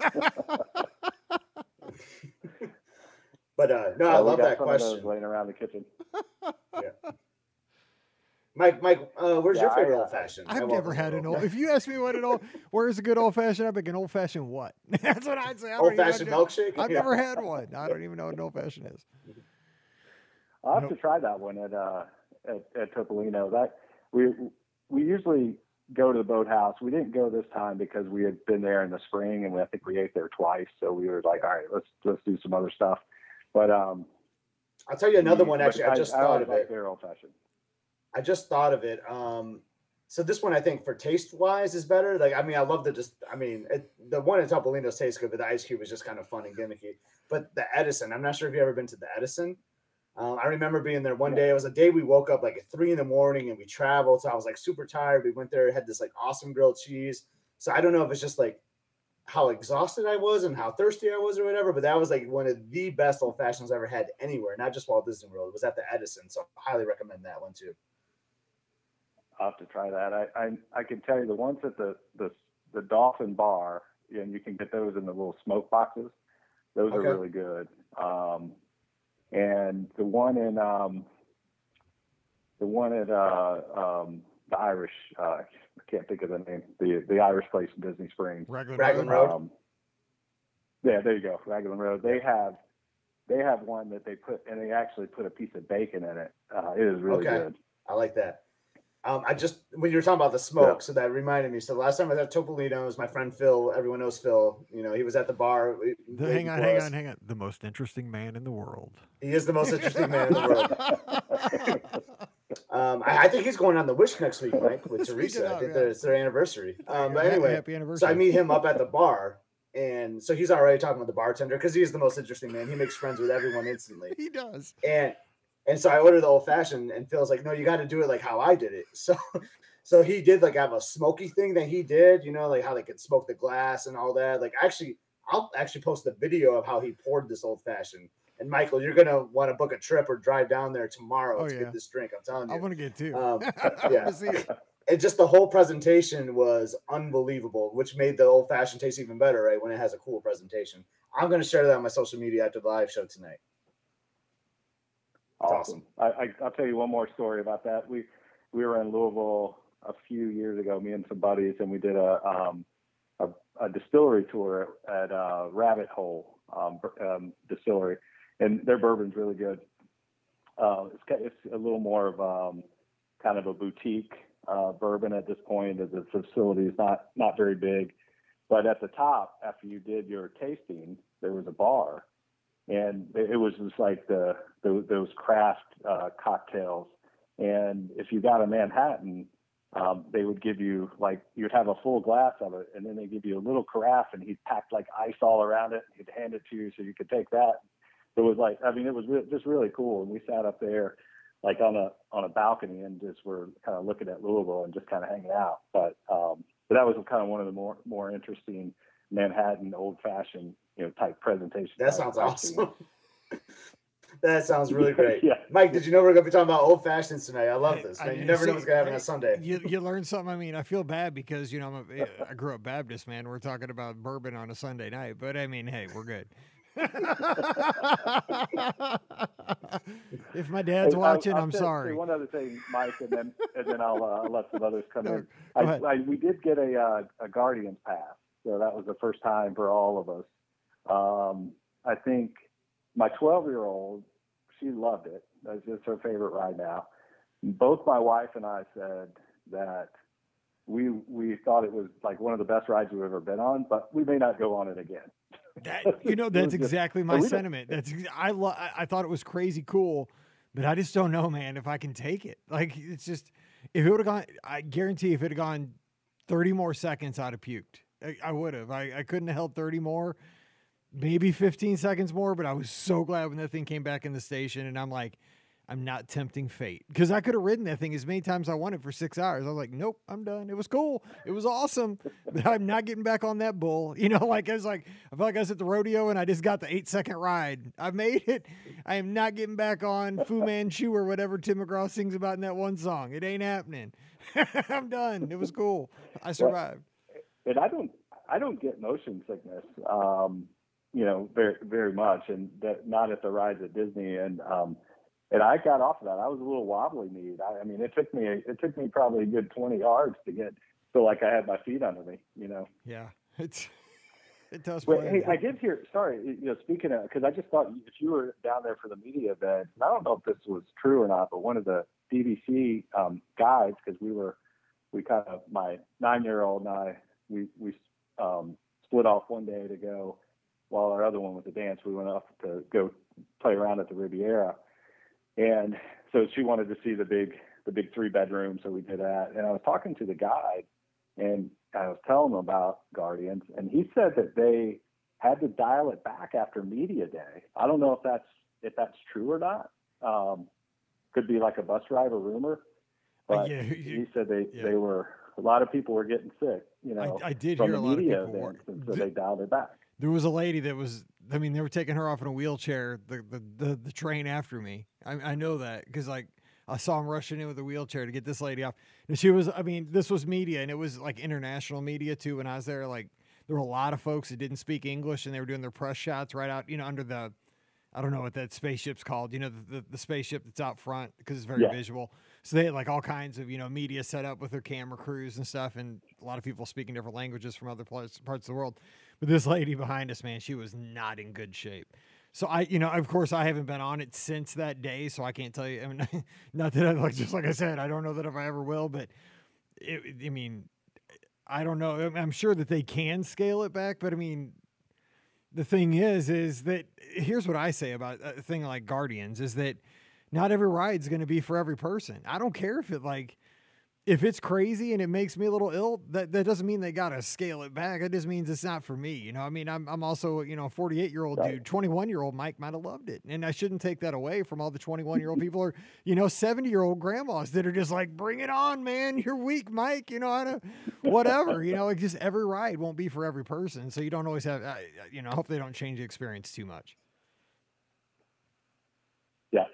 [SPEAKER 3] But uh, no, I
[SPEAKER 4] we
[SPEAKER 3] love that
[SPEAKER 4] some of those
[SPEAKER 3] question,
[SPEAKER 4] laying around the kitchen.
[SPEAKER 3] Mike. Mike, uh, where's your
[SPEAKER 4] Yeah, I,
[SPEAKER 3] favorite old fashioned?
[SPEAKER 1] I've never had an old. If you ask me what an old, where's a good old fashioned, I'd pick an old fashioned what? That's what I'd say. I
[SPEAKER 3] old fashioned milkshake.
[SPEAKER 1] I've
[SPEAKER 3] Yeah.
[SPEAKER 1] never had one. I don't even know what an old fashioned is.
[SPEAKER 4] I'll have
[SPEAKER 1] Nope.
[SPEAKER 4] to try that one at uh at, at Topolino. That we we usually go to the boathouse. We didn't go this time because we had been there in the spring and we, I think we ate there twice. So we were like, all right, let's let's do some other stuff. But um,
[SPEAKER 3] I'll tell you another
[SPEAKER 4] we-
[SPEAKER 3] one. Actually, I just
[SPEAKER 4] I
[SPEAKER 3] thought
[SPEAKER 4] always
[SPEAKER 3] of
[SPEAKER 4] like
[SPEAKER 3] it.
[SPEAKER 4] Their old fashioned.
[SPEAKER 3] I just thought of it. Um, so this one I think for taste wise is better. Like I mean, I love the just. I mean, it, the one at Topolino's tastes good, but the ice cube was just kind of fun and gimmicky. But the Edison, I'm not sure if you ever been to the Edison. Um, I remember being there one day. It was a day we woke up like at three in the morning and we traveled. So I was like super tired. We went there, had this like awesome grilled cheese. So I don't know if it's just like how exhausted I was and how thirsty I was or whatever, but that was like one of the best old fashions I ever had anywhere, not just Walt Disney World. It was at the Edison. So I highly recommend that one too.
[SPEAKER 4] I'll have to try that. I, I I can tell you the ones at the the the Dolphin Bar, and you can get those in the little smoke boxes. Those
[SPEAKER 3] Okay.
[SPEAKER 4] are really good. Um, and the one in um, the one at uh, um, the Irish, uh, I can't think of the name. The the Irish place in Disney Springs.
[SPEAKER 1] Raglan,
[SPEAKER 3] Raglan
[SPEAKER 1] Road.
[SPEAKER 3] Road.
[SPEAKER 4] Um, yeah, there you go, Raglan Road. They have they have one that they put and they actually put a piece of bacon in it. Uh, it is really
[SPEAKER 3] Okay.
[SPEAKER 4] good.
[SPEAKER 3] I like that. Um, I just when you were talking about the smoke,
[SPEAKER 4] Yeah.
[SPEAKER 3] so that reminded me. So the last time I was at Topolino's, my friend Phil, everyone knows Phil. You know, he was at the bar.
[SPEAKER 1] The- hang on, hang
[SPEAKER 3] us.
[SPEAKER 1] on, hang on. The most interesting man in the world.
[SPEAKER 3] He is the most interesting man in the world. Um, I, I think he's going on the Wish next week, Mike, with Teresa. I think
[SPEAKER 1] yeah.
[SPEAKER 3] it's their anniversary. Um, but anyway,
[SPEAKER 1] happy anniversary.
[SPEAKER 3] so I meet him up at the bar, and so he's already talking with the bartender because he's the most interesting man. He makes friends with everyone instantly.
[SPEAKER 1] He does.
[SPEAKER 3] and and so I ordered the old fashioned, and Phil's like, "No, you got to do it like how I did it." So, so he did like have a smoky thing that he did, you know, like how they could smoke the glass and all that. Like actually, I'll actually post a video of how he poured this old fashioned. And Michael, you're gonna want to book a trip or drive down there tomorrow
[SPEAKER 1] Oh,
[SPEAKER 3] to
[SPEAKER 1] yeah.
[SPEAKER 3] get this drink. I'm telling you,
[SPEAKER 1] I
[SPEAKER 3] you.
[SPEAKER 1] want to get two.
[SPEAKER 3] Um, yeah.
[SPEAKER 1] it.
[SPEAKER 3] And just the whole presentation was unbelievable, which made the old fashioned taste even better, right? When it has a cool presentation. I'm gonna share that on my social media after the live show tonight.
[SPEAKER 4] Awesome. I, I, I'll tell you one more story about that. We we were in Louisville a few years ago, me and some buddies, and we did a um, a, a distillery tour at uh, Rabbit Hole um, um, Distillery, and their bourbon's really good. Uh, it's ki- it's a little more of um, kind of a boutique uh, bourbon at this point. The facility is not not very big, but at the top, after you did your tasting, there was a bar, and it was just like the, the those craft uh, cocktails. And if you got a Manhattan, um, they would give you like you'd have a full glass of it, and then they give you a little carafe, and he'd packed like ice all around it. and He'd hand it to you so you could take that. It was like I mean, it was re- just really cool. And we sat up there like on a on a balcony and just were kind of looking at Louisville and just kind of hanging out. But um, but that was kind of one of the more more interesting Manhattan old fashioned you know type presentation.
[SPEAKER 3] That sounds awesome. that sounds really great.
[SPEAKER 4] Yeah.
[SPEAKER 3] Mike, did you know we're going to be talking about old fashions tonight? I love
[SPEAKER 1] Hey,
[SPEAKER 3] this,
[SPEAKER 1] I
[SPEAKER 3] man. You
[SPEAKER 1] mean,
[SPEAKER 3] never know what's going to happen
[SPEAKER 1] hey,
[SPEAKER 3] on Sunday.
[SPEAKER 1] You you learn something. I mean, I feel bad because you know I'm a, I grew up Baptist, man. We're talking about bourbon on a Sunday night, but I mean, hey, we're good. if my dad's watching,
[SPEAKER 4] I'll- I'll
[SPEAKER 1] I'm sorry.
[SPEAKER 4] One other thing, Mike, and then and then I'll, uh, I'll let some others come
[SPEAKER 1] No,
[SPEAKER 4] in. I. I, we did get a uh, a Guardians pass, so that was the first time for all of us. Um, I think my 12 year old, she loved it. That's just her favorite ride now. Both my wife and I said that we we thought it was like one of the best rides we've ever been on, but we may not go on it again.
[SPEAKER 1] That you know, that's exactly my sentiment. That's I lo- I I thought it was crazy cool, but I just don't know, man, if I can take it. Like it's just if it would have gone, I guarantee if it had gone thirty more seconds, I'd have puked. I, I would have. I, I couldn't have held thirty more, maybe fifteen seconds more. But I was so glad when that thing came back in the station, and I'm like. I'm not tempting fate because I could have ridden that thing as many times as I wanted for six hours. I was like, nope, I'm done. It was cool. It was awesome. But I'm not getting back on that bull. You know, like I was like, I felt like I was at the rodeo and I just got the eight second ride. I made it. I am not getting back on Fu Manchu or whatever Tim McGraw sings about in that one song. It ain't happening. I'm done. It was cool. I survived.
[SPEAKER 4] and I don't I don't get motion sickness, um, you know, very very much, and that not at the rides at Disney, and um, and I got off of that. I was a little wobbly kneed. I, I mean, it took me it took me probably a good twenty yards to get feel like I had my feet under me, you know.
[SPEAKER 1] Yeah. It's It does.
[SPEAKER 4] Well, hey, I did hear. Sorry, you know, speaking of, because I just thought if you were down there for the media event, and I don't know if this was true or not, but one of the BBC um, guys, because we were, we kind of, my nine-year-old and I, we we um, split off one day to go, while our other one was a dance. We went off to go play around at the Riviera, and so she wanted to see the big, the big three-bedroom, so we did that. And I was talking to the guide, and I was telling him about Guardians, and he said that they had to dial it back after media day. I don't know if that's if that's true or not. Um, could be like a bus driver rumor, but
[SPEAKER 1] yeah, you-
[SPEAKER 4] he said they
[SPEAKER 1] yeah.
[SPEAKER 4] they were a lot of people were getting sick. You know,
[SPEAKER 1] I, I did
[SPEAKER 4] from
[SPEAKER 1] hear a lot of
[SPEAKER 4] media
[SPEAKER 1] people. were-
[SPEAKER 4] so
[SPEAKER 1] th-
[SPEAKER 4] they dialed it back.
[SPEAKER 1] There was a lady that was. I mean, they were taking her off in a wheelchair. The the the, the train after me. I, I know that because like I saw him rushing in with a wheelchair to get this lady off. And she was. I mean, this was media, and it was like international media too. When I was there, like there were a lot of folks that didn't speak English, and they were doing their press shots right out, you know, under the. I don't know what that spaceship's called. You know, the, the, the spaceship that's out front because it's very
[SPEAKER 4] Yeah.
[SPEAKER 1] visual. So they had like all kinds of you know media set up with their camera crews and stuff, and a lot of people speaking different languages from other parts parts of the world. But this lady behind us, man, she was not in good shape. So I, you know, of course, I haven't been on it since that day, so I can't tell you. I mean, not that I like, just like I said, I don't know that if I ever will, but it, I mean, I don't know. I'm- sure that they can scale it back, but I mean, the thing is, is that here's what I say about a thing like Guardians is that not every ride's going to be for every person. I don't care if it like if it's crazy and it makes me a little ill, that, that doesn't mean they got to scale it back. It just means it's not for me. You know, I mean, I'm, I'm also, you know, a 48 year old
[SPEAKER 4] Right.
[SPEAKER 1] dude, 21 year old Mike might have loved it. And I shouldn't take that away from all the 21 year old people or, you know, 70 year old grandmas that are just like, bring it on, man. You're weak, Mike. You know, I don't, whatever, you know, like just every ride won't be for every person. So you don't always have, I- you know, I hope they don't change the experience too much.
[SPEAKER 4] Yeah,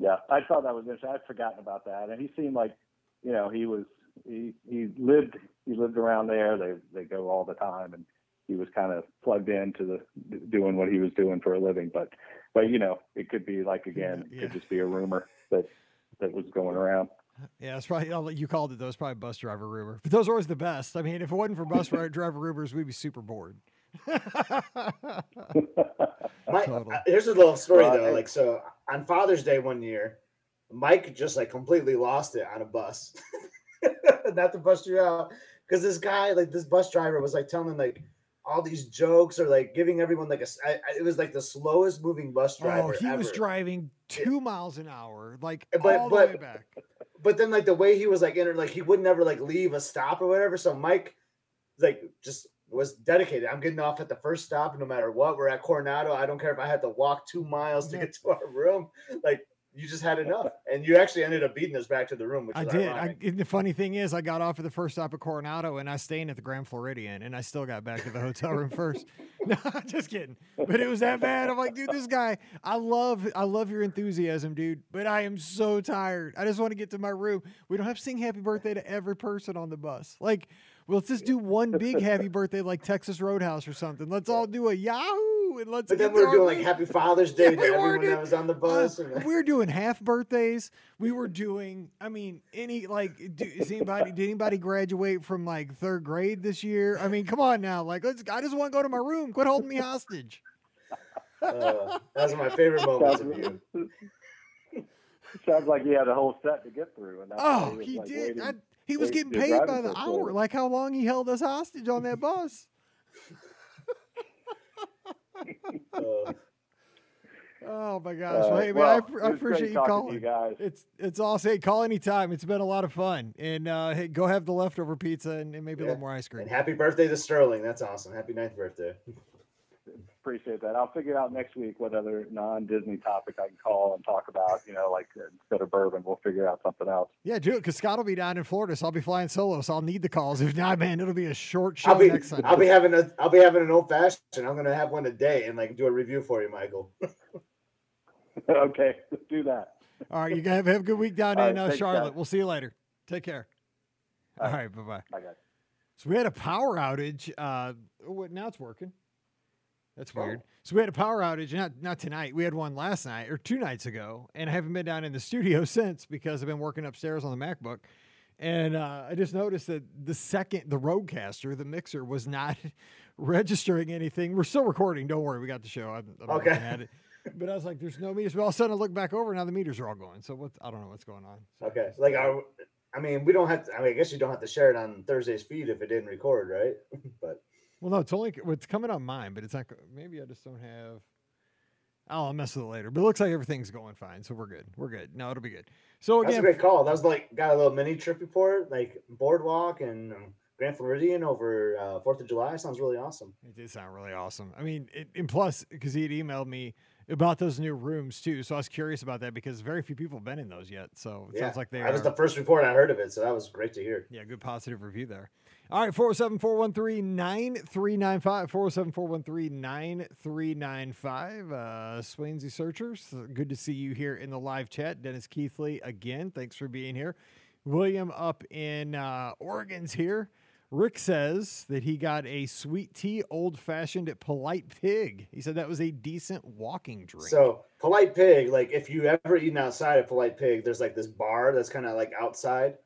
[SPEAKER 4] yeah. I thought that was interesting. I'd forgotten about that, and he seemed like, you know, he was he he lived he lived around there. They they go all the time, and he was kind of plugged into the doing what he was doing for a living. But but you know, it could be like again, it
[SPEAKER 1] Yeah.
[SPEAKER 4] could just be a rumor that that was going around.
[SPEAKER 1] Yeah, it's probably I'll you called it. Those probably bus driver rumor, but those are always the best. I mean, if it wasn't for bus driver rumors, we'd be super bored.
[SPEAKER 3] Mike,
[SPEAKER 1] Totally.
[SPEAKER 3] uh, here's a little story
[SPEAKER 4] Well,
[SPEAKER 3] though. Like so, on Father's Day one year, Mike just like completely lost it on a bus. Not to bust you out, because this guy, like this bus driver, was like telling him like all these jokes or like giving everyone like a. s- I- I- it was like the slowest moving bus oh, driver
[SPEAKER 1] oh, he was driving two miles an hour, like
[SPEAKER 3] But-
[SPEAKER 1] all the
[SPEAKER 3] but-
[SPEAKER 1] way back.
[SPEAKER 3] but then like the way he was like in like he would never like leave a stop or whatever. So Mike like just was dedicated. I'm getting off at the first stop no matter what. We're at Coronado. I don't care if I had to walk two miles to get to our room. Like you just had enough. And you actually ended up beating us back to the room, which
[SPEAKER 1] I
[SPEAKER 3] is
[SPEAKER 1] did. I, the funny thing is, I got off at the first stop at Coronado, and I stayed at the Grand Floridian, and I still got back to the hotel room first. No, just kidding. But it was that bad. I'm like, dude, this guy. I love, I love your enthusiasm, dude. But I am so tired. I just want to get to my room. We don't have to sing happy birthday to every person on the bus. Like, well, let's just do one big happy birthday, like Texas Roadhouse or something. Let's all do a Yahoo, and let's.
[SPEAKER 3] But then
[SPEAKER 1] get
[SPEAKER 3] we were doing like. Happy Father's Day
[SPEAKER 1] we
[SPEAKER 3] to
[SPEAKER 1] were,
[SPEAKER 3] everyone
[SPEAKER 1] dude.
[SPEAKER 3] that was on the
[SPEAKER 1] Uh,
[SPEAKER 3] bus. and,
[SPEAKER 1] we were doing half birthdays. We were doing. I mean, any like, do, is anybody did anybody graduate from like third grade this year? I mean, come on now. Like, let's. I just want to go to my room. Quit holding me hostage.
[SPEAKER 3] uh, that was my favorite moments of you.
[SPEAKER 4] Sounds like he had a whole set to get through, and that's why
[SPEAKER 1] Oh,
[SPEAKER 4] was,
[SPEAKER 1] he
[SPEAKER 4] like,
[SPEAKER 1] did.
[SPEAKER 4] waiting.
[SPEAKER 1] I, he was
[SPEAKER 4] wait-
[SPEAKER 1] getting paid by the hour. Like how long he held us hostage on that bus.
[SPEAKER 3] Uh,
[SPEAKER 1] Oh my gosh.
[SPEAKER 4] Uh,
[SPEAKER 1] well, hey, man,
[SPEAKER 4] well,
[SPEAKER 1] I, I appreciate you calling.
[SPEAKER 4] you guys.
[SPEAKER 1] It's it's awesome. Hey, call anytime. It's been a lot of fun. And uh, hey, go have the leftover pizza and, and maybe a little more ice cream.
[SPEAKER 3] and happy birthday to Sterling. That's awesome. Happy ninth birthday.
[SPEAKER 4] Appreciate that. I'll figure out next week what other non-Disney topic I can call and talk about. You know, like uh, instead of bourbon, we'll figure out something else.
[SPEAKER 1] Yeah, do it because Scott will be down in Florida, so I'll be flying solo, so I'll need the calls. If not, man, it'll be a short show
[SPEAKER 3] I'll be
[SPEAKER 1] next Sunday.
[SPEAKER 3] I'll be having a I'll be having an old fashioned. I'm gonna have one a day and like do a review for you, Michael.
[SPEAKER 4] okay, let's do that.
[SPEAKER 1] All right, you guys have, have a good week down
[SPEAKER 4] All
[SPEAKER 1] in
[SPEAKER 4] right,
[SPEAKER 1] uh, Charlotte. We'll see you later. Take care. All
[SPEAKER 4] All
[SPEAKER 1] right,
[SPEAKER 4] right.
[SPEAKER 1] bye bye.
[SPEAKER 4] Bye, guys.
[SPEAKER 1] So we had a power outage. Uh, now it's working. That's
[SPEAKER 3] Oh.
[SPEAKER 1] weird. So we had a power outage, not not tonight. We had one last night or two nights ago, and I haven't been down in the studio since because I've been working upstairs on the MacBook. And uh, I just noticed that the second the Rodecaster, the mixer, was not registering anything. We're still recording. Don't worry, we got the show. I'm, I'm
[SPEAKER 3] Okay.
[SPEAKER 1] at it. But I was like, "There's no meters." But all of a sudden, I look back over. Now the meters are all going. So what? I don't know what's going on. So-
[SPEAKER 3] Okay. Like, I, I mean, we don't have to. I mean, I guess you don't have to share it on Thursday's feed if it didn't record, right? but
[SPEAKER 1] Well, no, it's only it's coming on mine, but it's not. Maybe I just don't have. Oh, I'll mess with it later. But it looks like everything's going fine, so we're good. We're good. No, it'll be good. So again,
[SPEAKER 3] that's a great call. That was like got a little mini trip report, like boardwalk and Grand Floridian over uh, Fourth of July. Sounds really awesome.
[SPEAKER 1] It did sound really awesome. I mean, it, and plus, because he had emailed me about those new rooms too, so I was curious about that because very few people have been in those yet. So it
[SPEAKER 3] yeah,
[SPEAKER 1] sounds like they
[SPEAKER 3] that was the first report I heard of it, so that was great to hear.
[SPEAKER 1] yeah, good positive review there. All right, 407 413 9395. 407 413 9395. Uh, Searchers, good to see you here in the live chat. Dennis Keithley, again, thanks for being here. William up in uh, Oregon's here. Rick says that he got a sweet tea old fashioned at Polite Pig. He said that was a decent walking drink.
[SPEAKER 3] So polite pig, like if you ever eaten outside of polite pig, there's like this bar that's kind of like outside.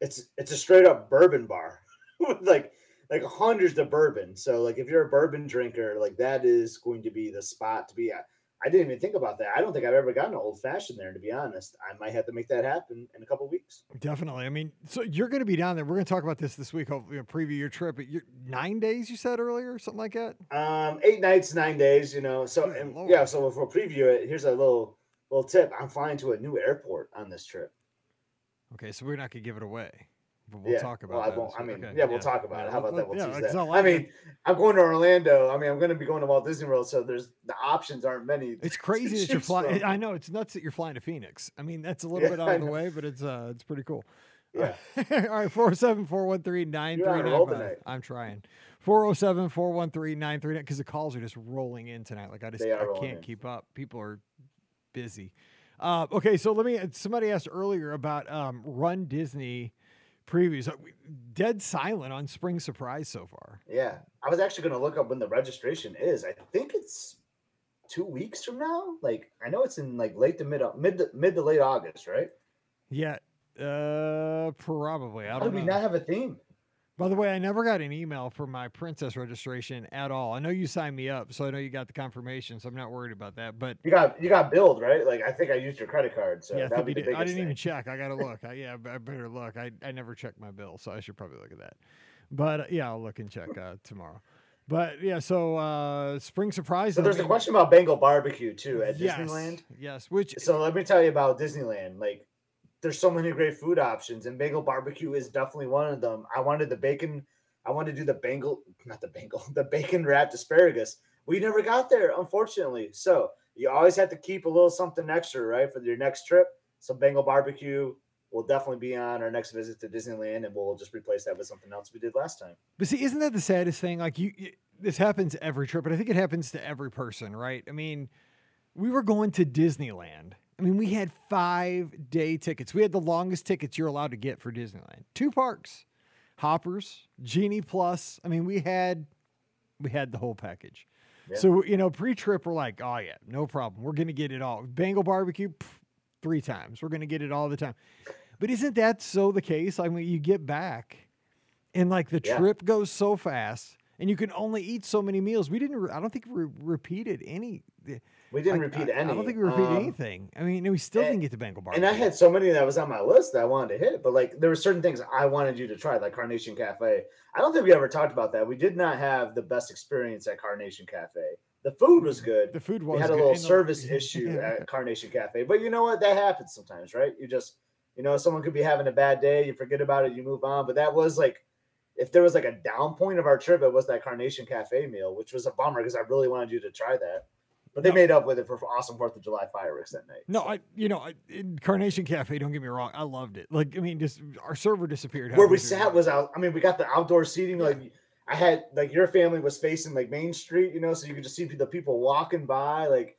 [SPEAKER 3] It's it's a straight up bourbon bar with like like hundreds of bourbon. So like if you're a bourbon drinker, like that is going to be the spot to be at. I didn't even think about that. I don't think I've ever gotten an old fashioned there, to be honest. I might have to make that happen in a couple weeks.
[SPEAKER 1] Definitely. I mean, so you're going to be down there. We're going to talk about this this week. Hopefully, you know, preview your trip. But you're nine days, you said earlier, something like that.
[SPEAKER 3] Um, eight nights, nine days, you know. So and, yeah, so if we'll preview it, here's a little little tip. I'm flying to a new airport on this trip.
[SPEAKER 1] Okay, so we're not going to give it away, but we'll
[SPEAKER 3] yeah.
[SPEAKER 1] talk about
[SPEAKER 3] well, I won't.
[SPEAKER 1] this
[SPEAKER 3] I mean,
[SPEAKER 1] Okay,
[SPEAKER 3] yeah, we'll talk about it. How about that? We'll
[SPEAKER 1] yeah,
[SPEAKER 3] tease that.
[SPEAKER 1] all
[SPEAKER 3] I
[SPEAKER 1] I
[SPEAKER 3] mean, I'm going to Orlando. I mean, I'm going to be going to Walt Disney World, so there's the options aren't many.
[SPEAKER 1] it's crazy that you're flying. I know it's nuts that you're flying to Phoenix. I mean, that's a little
[SPEAKER 3] Yeah,
[SPEAKER 1] bit out of the way, but it's uh, it's pretty cool.
[SPEAKER 3] Yeah.
[SPEAKER 1] All right, 407 413
[SPEAKER 3] You're on a roll
[SPEAKER 1] 9395. I'm trying. 407 413 939 because the calls are just rolling in tonight. Like, I just I can't
[SPEAKER 3] in.
[SPEAKER 1] keep up. People are busy. Uh, okay, so let me. Somebody asked earlier about um, Run Disney previews. Uh, Dead silent on Spring Surprise so far.
[SPEAKER 3] Yeah, I was actually going to look up when the registration is. I think it's two weeks from now. Like, I know it's in like late to mid mid to, mid to late August, right?
[SPEAKER 1] Yeah, uh, probably. I don't
[SPEAKER 3] do we
[SPEAKER 1] know.
[SPEAKER 3] not have a theme?
[SPEAKER 1] By the way, I never got an email for my princess registration at all. I know you signed me up, so I know you got the confirmation, so I'm not worried about that. But
[SPEAKER 3] You got you got billed, right? Like, I think I used your credit card, so
[SPEAKER 1] yeah, I,
[SPEAKER 3] that'd be the
[SPEAKER 1] did. I didn't even check. I got to look. I, yeah, I better look. I, I never checked my bill, so I should probably look at that. But uh, yeah, I'll look and check uh, tomorrow. But yeah, so uh, spring surprise.
[SPEAKER 3] So there's a question about Bengal barbecue too at
[SPEAKER 1] yes,
[SPEAKER 3] Disneyland.
[SPEAKER 1] Yes, which
[SPEAKER 3] So let me tell you about Disneyland. Like, there's so many great food options, and Bengal barbecue is definitely one of them. I wanted the bacon. I wanted to do the Bengal, not the Bengal, the bacon wrapped asparagus. We never got there, unfortunately. So you always have to keep a little something extra, right, for your next trip. So Bengal barbecue will definitely be on our next visit to Disneyland, and we'll just replace that with something else we did last time.
[SPEAKER 1] But see, isn't that the saddest thing? Like you, you, this happens every trip, but I think it happens to every person, right? I mean, we were going to Disneyland. I mean, we had five day tickets. We had the longest tickets you're allowed to get for Disneyland. Two parks, Hoppers, Genie Plus. I mean, we had, we had the whole package.
[SPEAKER 3] Yeah.
[SPEAKER 1] So you know, pre-trip, we're like, oh yeah, no problem. We're gonna get it all. Bengal barbecue, pff, three times. We're gonna get it all the time. But isn't that so the case? I mean, you get back, and like the
[SPEAKER 3] Yeah.
[SPEAKER 1] trip goes so fast, and you can only eat so many meals. We didn't. Re- I don't think we repeated any.
[SPEAKER 3] We didn't repeat
[SPEAKER 1] I,
[SPEAKER 3] any.
[SPEAKER 1] I don't think we repeated
[SPEAKER 3] Um,
[SPEAKER 1] anything. I mean, we still
[SPEAKER 3] and-
[SPEAKER 1] didn't get to Bengal barbecue.
[SPEAKER 3] And I had so many that was on my list that I wanted to hit, but like there were certain things I wanted you to try, like Carnation Cafe. I don't think we ever talked about that. We did not have the best experience at Carnation Cafe. The food was good.
[SPEAKER 1] the food was.
[SPEAKER 3] We had a little
[SPEAKER 1] the-
[SPEAKER 3] service issue at Carnation Cafe, but you know what? That happens sometimes, right? You just, you know, someone could be having a bad day, you forget about it, you move on. But that was like, if there was like a down point of our trip, it was that Carnation Cafe meal, which was a bummer because I really wanted you to try that. But they
[SPEAKER 1] No.
[SPEAKER 3] made up with it for awesome Fourth of July fireworks that night.
[SPEAKER 1] No,
[SPEAKER 3] So-
[SPEAKER 1] I you know I, in Carnation Cafe. Don't get me wrong, I loved it. Like I mean, just our server disappeared.
[SPEAKER 3] where we sat was out. I mean, we got the outdoor seating. Like I had, like your family was facing like Main Street, you know, so you could just see the people walking by. Like,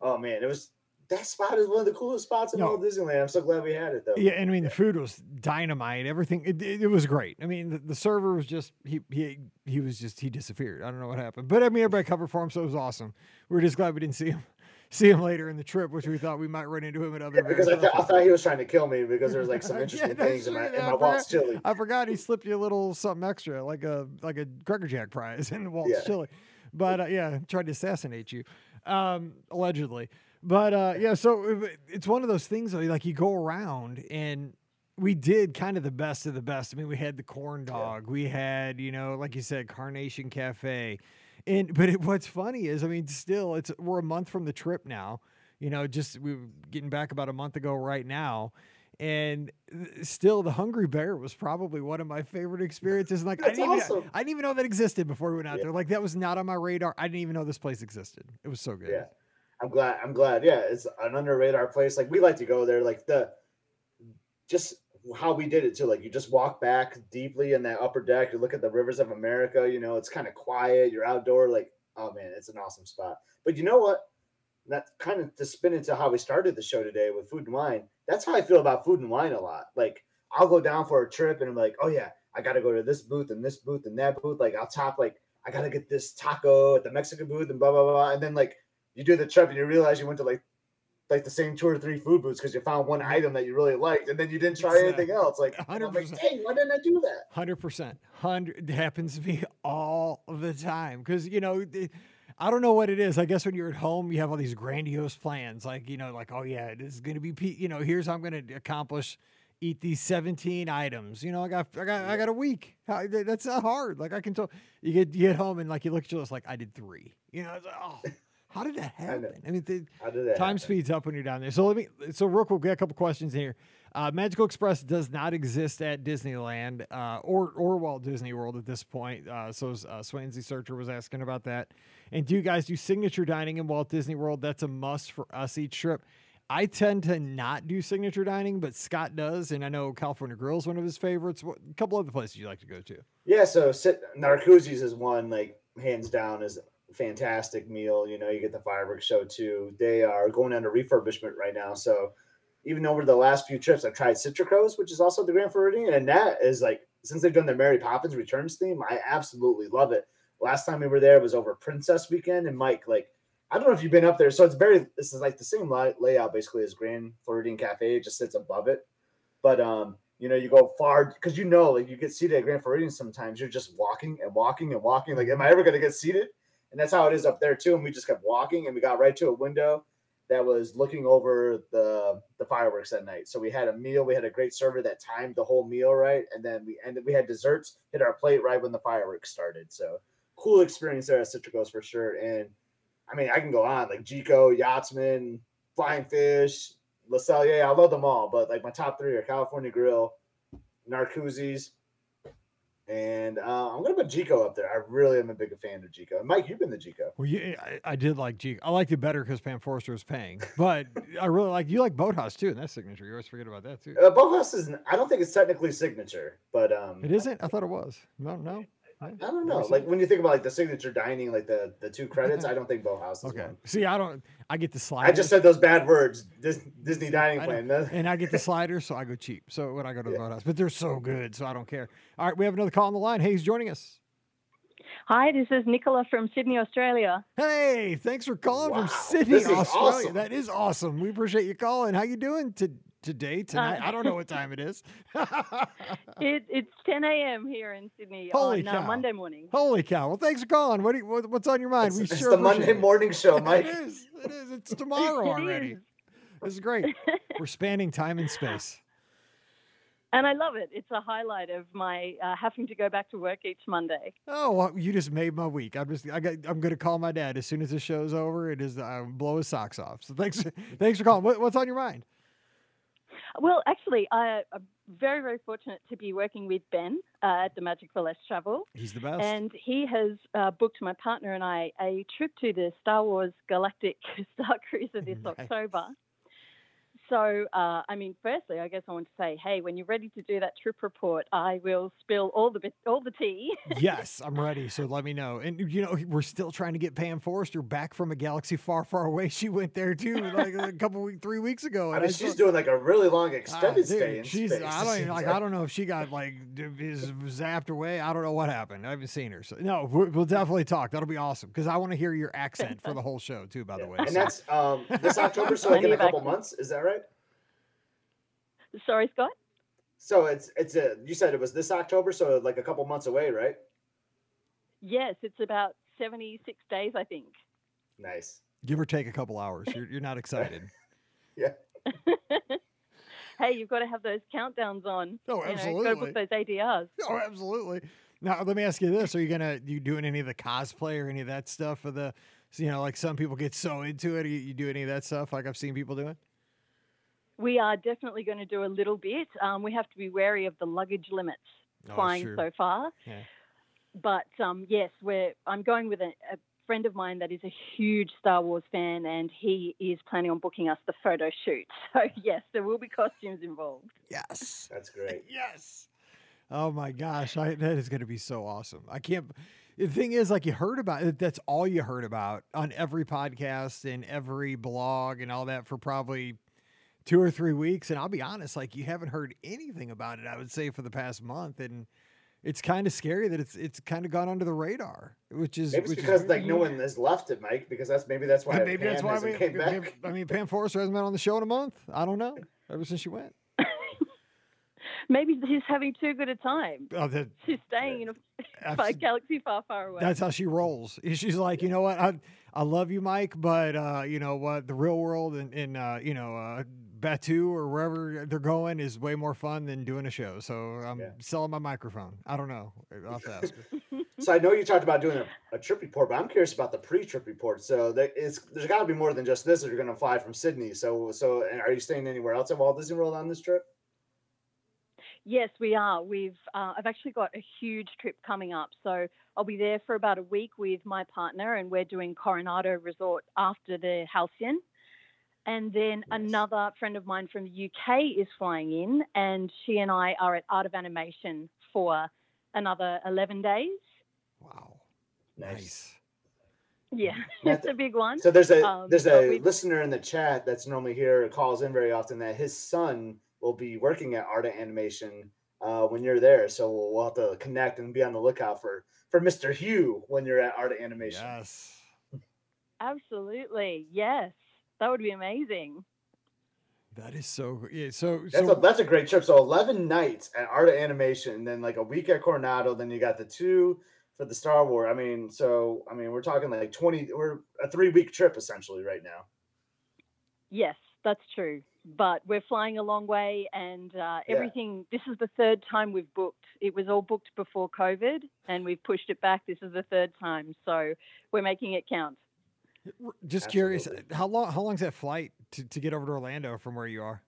[SPEAKER 3] oh man, it was that spot is one of the coolest spots in
[SPEAKER 1] No.
[SPEAKER 3] all of Disneyland. I'm so glad we had it though.
[SPEAKER 1] Yeah, and I mean the food was dynamite. Everything it, it, it was great. I mean the, the server was just he he he was just he disappeared. I don't know what happened, but I mean everybody covered for him, so it was awesome. We were just glad we didn't see him see him later in the trip, which we thought we might run into him at other.
[SPEAKER 3] Yeah, because I, th- I thought he was trying to kill me because there was like some interesting
[SPEAKER 1] that's
[SPEAKER 3] things in my in my Walt's chili.
[SPEAKER 1] I forgot he slipped you a little something extra, like a like a Cracker Jack prize in the Walt's
[SPEAKER 3] Yeah.
[SPEAKER 1] chili. But uh, yeah, tried to assassinate you, um, allegedly. But uh, yeah, so it's one of those things though, like you go around and we did kind of the best of the best. I mean, we had the corn dog, we had you know, like you said, Carnation Cafe, and but it, what's funny is, I mean, still, it's we're a month from the trip now. You know, just we were getting back about a month ago right now. And still, the Hungry Bear was probably one of my favorite experiences. Like I didn't, even. I didn't even know that existed before we went out
[SPEAKER 3] Yeah.
[SPEAKER 1] there. Like that was not on my radar. I didn't even know this place existed. It was so good.
[SPEAKER 3] Yeah. I'm glad. I'm glad. Yeah, it's an under radar place. Like we like to go there. Like the just how we did it too. Like you just walk back deeply in that upper deck. You look at the rivers of America. You know, it's kind of quiet. You're outdoor. Like oh man, it's an awesome spot. But you know what? That kind of to spin into how we started the show today with food and wine. That's how I feel about food and wine a lot. Like I'll go down for a trip and I'm like, oh yeah, I got to go to this booth and this booth and that booth. Like I'll top like I got to get this taco at the Mexican booth and blah blah blah. And then like you do the trip and you realize you went to like like the same two or three food booths because you found one item that you really liked and then you didn't try
[SPEAKER 1] Exactly.
[SPEAKER 3] anything else. Like and I'm like,
[SPEAKER 1] 100%.
[SPEAKER 3] dang, why didn't I do that?
[SPEAKER 1] Hundred percent, hundred. It happens to me all the time because you know, I don't know what it is. I guess when you're at home, you have all these grandiose plans, like you know, like oh yeah, this is gonna be, pe- you know, here's how I'm gonna accomplish, eat these 17 items. You know, I got, I got, I got a week. That's not hard. Like I can tell. You get, you get home and like you look at your list, like I did three. You know, it's like, oh, how did that happen? I mean, the,
[SPEAKER 3] How did that?
[SPEAKER 1] Time
[SPEAKER 3] happen?
[SPEAKER 1] speeds up when you're down there. So let me. So real quick, we got a couple questions here. Uh, Magical Express does not exist at Disneyland uh, or or Walt Disney World at this point. Uh, so uh, Swansea Searcher was asking about that. And do you guys do signature dining in Walt Disney World? That's a must for us each trip. I tend to not do signature dining, but Scott does, and I know California Grill is one of his favorites. What, a couple other places you like to go to?
[SPEAKER 3] Yeah, so sit, Narcoossee's is one like hands down is fantastic meal. You know, you get the fireworks show too. They are going under refurbishment right now. So even over the last few trips, I've tried Citrico's, which is also the Grand Floridian, and that is like since they've done the Mary Poppins Returns theme, I absolutely love it. Last time we were there was over Princess Weekend, and Mike, like, I don't know if you've been up there. So it's very this is like the same layout basically as Grand Floridian Cafe. It just sits above it, but um, you know, you go far because you know, like you get seated at Grand Floridian sometimes. You're just walking and walking and walking. Like, am I ever gonna get seated? And that's how it is up there too. And we just kept walking, and we got right to a window that was looking over the the fireworks that night. So we had a meal. We had a great server that timed the whole meal right, and then we ended. We had desserts hit our plate right when the fireworks started. So cool experience there at Citricos for sure. And I mean, I can go on like Jiko, Yachtsman, Flying Fish, La Cellier. I love them all, but like my top three are California Grill, Narcoossee's, and uh, I'm gonna put Jiko up there. I really am a big fan of Jiko. And Mike, you've been the Jiko.
[SPEAKER 1] Well, yeah, I, I did like Jiko. I liked it better because Pam Forrester was paying, but I really like you like Boathouse too, and that's signature. You always forget about that too.
[SPEAKER 3] Uh, Boathouse is. I don't think it's technically signature, but um,
[SPEAKER 1] It isn't. I thought it was. No, no.
[SPEAKER 3] I don't know. Like when you think about like the signature dining, like the the two credits, I don't think Boathouse is
[SPEAKER 1] Okay.
[SPEAKER 3] one.
[SPEAKER 1] See, I don't. I get the
[SPEAKER 3] slider.
[SPEAKER 1] I
[SPEAKER 3] just said those bad words. Dis- Disney dining plan.
[SPEAKER 1] and I get the sliders, so I go cheap. So when I go to the
[SPEAKER 3] Yeah.
[SPEAKER 1] boathouse, but they're so good, so I don't care. All right, we have another call on the line. Hey, who's joining us?
[SPEAKER 5] Hi, this is Nicola from Sydney, Australia.
[SPEAKER 1] Hey, thanks for calling
[SPEAKER 3] Wow,
[SPEAKER 1] from Sydney, Australia.
[SPEAKER 3] awesome.
[SPEAKER 1] That is awesome. We appreciate you calling. How you doing to, today, tonight?
[SPEAKER 5] Uh,
[SPEAKER 1] I don't know what time it is.
[SPEAKER 5] It, it's 10 a.m. here in Sydney
[SPEAKER 1] Holy
[SPEAKER 5] on
[SPEAKER 1] cow.
[SPEAKER 5] uh, Monday morning.
[SPEAKER 1] Holy cow! Well, thanks for calling. What, do you, what what's on your mind?
[SPEAKER 3] it's
[SPEAKER 1] we
[SPEAKER 3] it's
[SPEAKER 1] sure
[SPEAKER 3] the Monday
[SPEAKER 1] it.
[SPEAKER 3] morning show, Mike.
[SPEAKER 1] It is. It is. It's tomorrow
[SPEAKER 5] It
[SPEAKER 1] already.
[SPEAKER 5] is.
[SPEAKER 1] This is great. We're spanning time and space.
[SPEAKER 5] And I love it. It's a highlight of my uh, having to go back to work each Monday.
[SPEAKER 1] Oh, well, you just made my week. I'm just, I got, I'm going to call my dad as soon as the show's over. It is, uh, blow his socks off. So thanks, thanks for calling. What, what's on your mind?
[SPEAKER 5] Well, actually, I, I'm very, very fortunate to be working with Ben uh, at the Magic for Less Travel.
[SPEAKER 1] He's the best.
[SPEAKER 5] And he has uh, booked my partner and I a trip to the Star Wars Galactic Star Cruiser this
[SPEAKER 1] Nice.
[SPEAKER 5] October. So, uh, I mean, firstly, I guess I want to say, hey, when you're ready to do that trip report, I will spill all the bit, all the tea.
[SPEAKER 1] yes, I'm ready. So let me know. And you know, we're still trying to get Pam Forrester back from a galaxy far, far away. She went there too, like a couple weeks, three weeks ago.
[SPEAKER 3] I mean,
[SPEAKER 1] I
[SPEAKER 3] she's
[SPEAKER 1] saw-
[SPEAKER 3] doing like a really long extended
[SPEAKER 1] dude,
[SPEAKER 3] stay in
[SPEAKER 1] she's,
[SPEAKER 3] space.
[SPEAKER 1] I don't even,
[SPEAKER 3] seems
[SPEAKER 1] like. I don't know if she got like d- is zapped away. I don't know what happened. I haven't seen her. So no, we'll, we'll definitely talk. That'll be awesome because I want to hear your accent for the whole show too. By the way,
[SPEAKER 3] And
[SPEAKER 1] So-
[SPEAKER 3] that's um, this October, so like in a couple
[SPEAKER 5] action.
[SPEAKER 3] months. Is that right?
[SPEAKER 5] Sorry, Scott.
[SPEAKER 3] So it's it's a you said it was this October, so like a couple months away, right?
[SPEAKER 5] Yes, it's about 76 days, I think.
[SPEAKER 3] Nice.
[SPEAKER 1] give or take a couple hours. You're, you're not excited. Yeah.
[SPEAKER 5] hey, you've got to have those countdowns on.
[SPEAKER 1] Oh,
[SPEAKER 5] You know, got to
[SPEAKER 1] absolutely.
[SPEAKER 5] book those ADRs.
[SPEAKER 1] Oh, absolutely. Now, let me ask you this: Are you gonna you doing any of the cosplay or any of that stuff for the? You know, like some people get so into it. You, you do any of that stuff? Like I've seen people doing.
[SPEAKER 5] We are definitely going to do a little bit. Um, we have to be wary of the luggage limits
[SPEAKER 1] Oh,
[SPEAKER 5] flying
[SPEAKER 1] sure.
[SPEAKER 5] so far.
[SPEAKER 1] Yeah.
[SPEAKER 5] But um, yes, we're. I'm going with a, a friend of mine that is a huge Star Wars fan, and he is planning on booking us the photo shoot. So yes, there will be costumes involved.
[SPEAKER 1] Yes.
[SPEAKER 3] That's great.
[SPEAKER 1] Yes. Oh my gosh, I, that is going to be so awesome. I can't. The thing is, like you heard about it, that's all you heard about on every podcast and every blog and all that for probably two or three weeks. And I'll be honest, like you haven't heard anything about it. I would say for the past month, and it's kind of scary that it's it's kind of gone under the radar, which is
[SPEAKER 3] Maybe it's
[SPEAKER 1] which
[SPEAKER 3] because
[SPEAKER 1] is
[SPEAKER 3] like no one has left it, Mike. Because that's maybe that's why
[SPEAKER 1] and maybe
[SPEAKER 3] Pam
[SPEAKER 1] that's why we,
[SPEAKER 3] came
[SPEAKER 1] we-
[SPEAKER 3] back.
[SPEAKER 1] I mean, Pam Forrester hasn't been on the show in a month. I don't know. Ever since she went,
[SPEAKER 5] Maybe he's having too good a time.
[SPEAKER 1] oh, that,
[SPEAKER 5] She's staying in a
[SPEAKER 1] abs-
[SPEAKER 5] galaxy far, far away.
[SPEAKER 1] That's how she rolls. She's like, you know what, I I love you, Mike, but uh, you know what, the real world and in, uh, you know uh, Batuu or wherever they're going is way more fun than doing a show. So I'm
[SPEAKER 3] Yeah.
[SPEAKER 1] selling my microphone. I don't know. I'll have to ask.
[SPEAKER 3] So I know you talked about doing a, a trip report, but I'm curious about the pre-trip report. So there is there's got to be more than just this. If you're going to fly from Sydney, so so and are you staying anywhere else at Walt Disney World on this trip?
[SPEAKER 5] Yes, we are. We've uh, I've actually got a huge trip coming up, so I'll be there for about a week with my partner, and we're doing Coronado Resort after the Halcyon. And then
[SPEAKER 3] Nice.
[SPEAKER 5] another friend of mine from the UK is flying in, and she and I are at Art of Animation for another 11 days.
[SPEAKER 1] Wow,
[SPEAKER 3] Nice.
[SPEAKER 1] nice.
[SPEAKER 5] Yeah,
[SPEAKER 3] Yeah,
[SPEAKER 5] it's a big one.
[SPEAKER 3] So there's a
[SPEAKER 5] Um,
[SPEAKER 3] there's a listener in the chat that's normally here calls in very often that his son will be working at Art of Animation uh, when you're there. So we'll, we'll have to connect and be on the lookout for for Mr. Hugh when you're at Art of Animation.
[SPEAKER 1] Yes.
[SPEAKER 5] Absolutely. Yes. That would be amazing.
[SPEAKER 1] That is so. Yeah. So
[SPEAKER 3] That's
[SPEAKER 1] so
[SPEAKER 3] a that's a great trip. So eleven nights at Art of Animation, and then like a week at Coronado. Then you got the two for the Star Wars. I mean, so I mean, we're talking like twenty. We're a three week trip essentially right now.
[SPEAKER 5] Yes, that's true. But we're flying a long way, and uh,
[SPEAKER 3] Yeah.
[SPEAKER 5] everything. This is the third time we've booked. It was all booked before COVID, and we've pushed it back. This is the third time, so we're making it count.
[SPEAKER 1] Just curious, how long how long's that flight to, to get over to Orlando from where you are?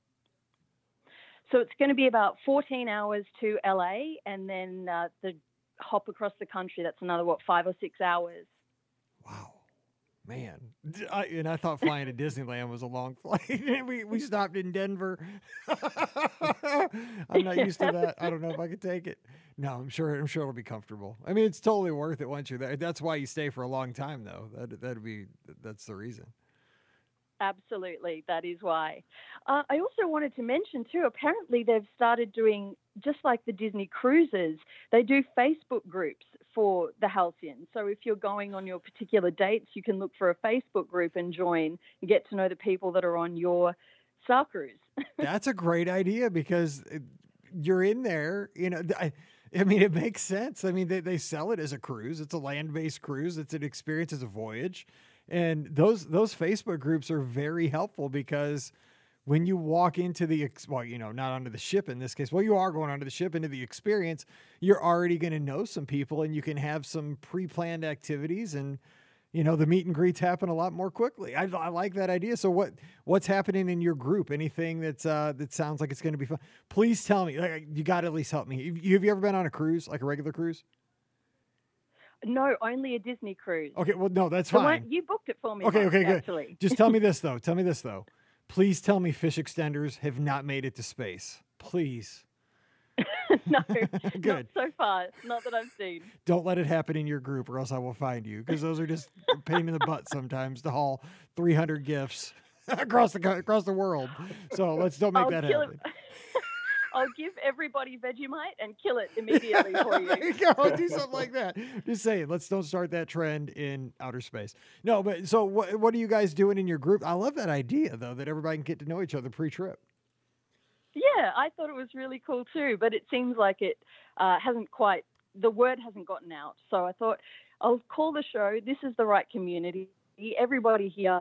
[SPEAKER 5] So it's going to be about 14 hours to LA, and then uh, the hop across the country. That's another what five or six hours.
[SPEAKER 1] Wow, man! D- I, and I thought flying to Disneyland was a long flight. we we stopped in Denver. I'm not used to that. I don't know if I could take it. No, I'm sure. I'm sure it'll be comfortable. I mean, it's totally worth it once you're there. That's why you stay for a long time, though. That that'd be that's the reason.
[SPEAKER 5] Absolutely, that is why. Uh, I also wanted to mention too. Apparently, they've started doing just like the Disney cruises. They do Facebook groups for the Halcyon. So if you're going on your particular dates, you can look for a Facebook group and join and get to know the people that are on your Star Cruise.
[SPEAKER 1] That's a great idea because uh, you're in there. You know, I, I mean, it makes sense. I mean, they, they sell it as a cruise. It's a land based cruise. It's an experience as a voyage, and those those Facebook groups are very helpful because when you walk into the ex- well, you know, not onto the ship in this case. Well, you are going onto the ship into the experience. You're already going to know some people, and you can have some pre planned activities and you know the meet and greets happen a lot more quickly. I, I like that idea. So what what's happening in your group? Anything that's uh, that sounds like it's going to be fun? Please tell me. Like you got to at least help me. Have you, have you ever been on a cruise, like a regular cruise?
[SPEAKER 5] No, only a Disney cruise.
[SPEAKER 1] Okay, well no, that's
[SPEAKER 5] The one-
[SPEAKER 1] fine.
[SPEAKER 5] you booked it for me.
[SPEAKER 1] Okay,
[SPEAKER 5] once,
[SPEAKER 1] okay, good.
[SPEAKER 5] Actually,
[SPEAKER 1] Just tell me this though. Tell me this though. Please tell me fish extenders have not made it to space. Please.
[SPEAKER 5] no, not
[SPEAKER 1] Good.
[SPEAKER 5] so far. Not that I've seen.
[SPEAKER 1] Don't let it happen in your group, or else I will find you because those are just a pain in the butt sometimes to haul 300 gifts across the across the world. So let's don't make
[SPEAKER 5] I'll
[SPEAKER 1] that happen.
[SPEAKER 5] I'll give everybody Vegemite and kill it immediately for
[SPEAKER 1] there
[SPEAKER 5] you.
[SPEAKER 1] you go. Do something like that. Just saying. Let's don't start that trend in outer space. No, but so what? What are you guys doing in your group? I love that idea though, that everybody can get to know each other pre-trip.
[SPEAKER 5] Yeah, I thought it was really cool too, but it seems like it uh, hasn't quite, the word hasn't gotten out. So I thought I'll call the show. This is the right community. Everybody here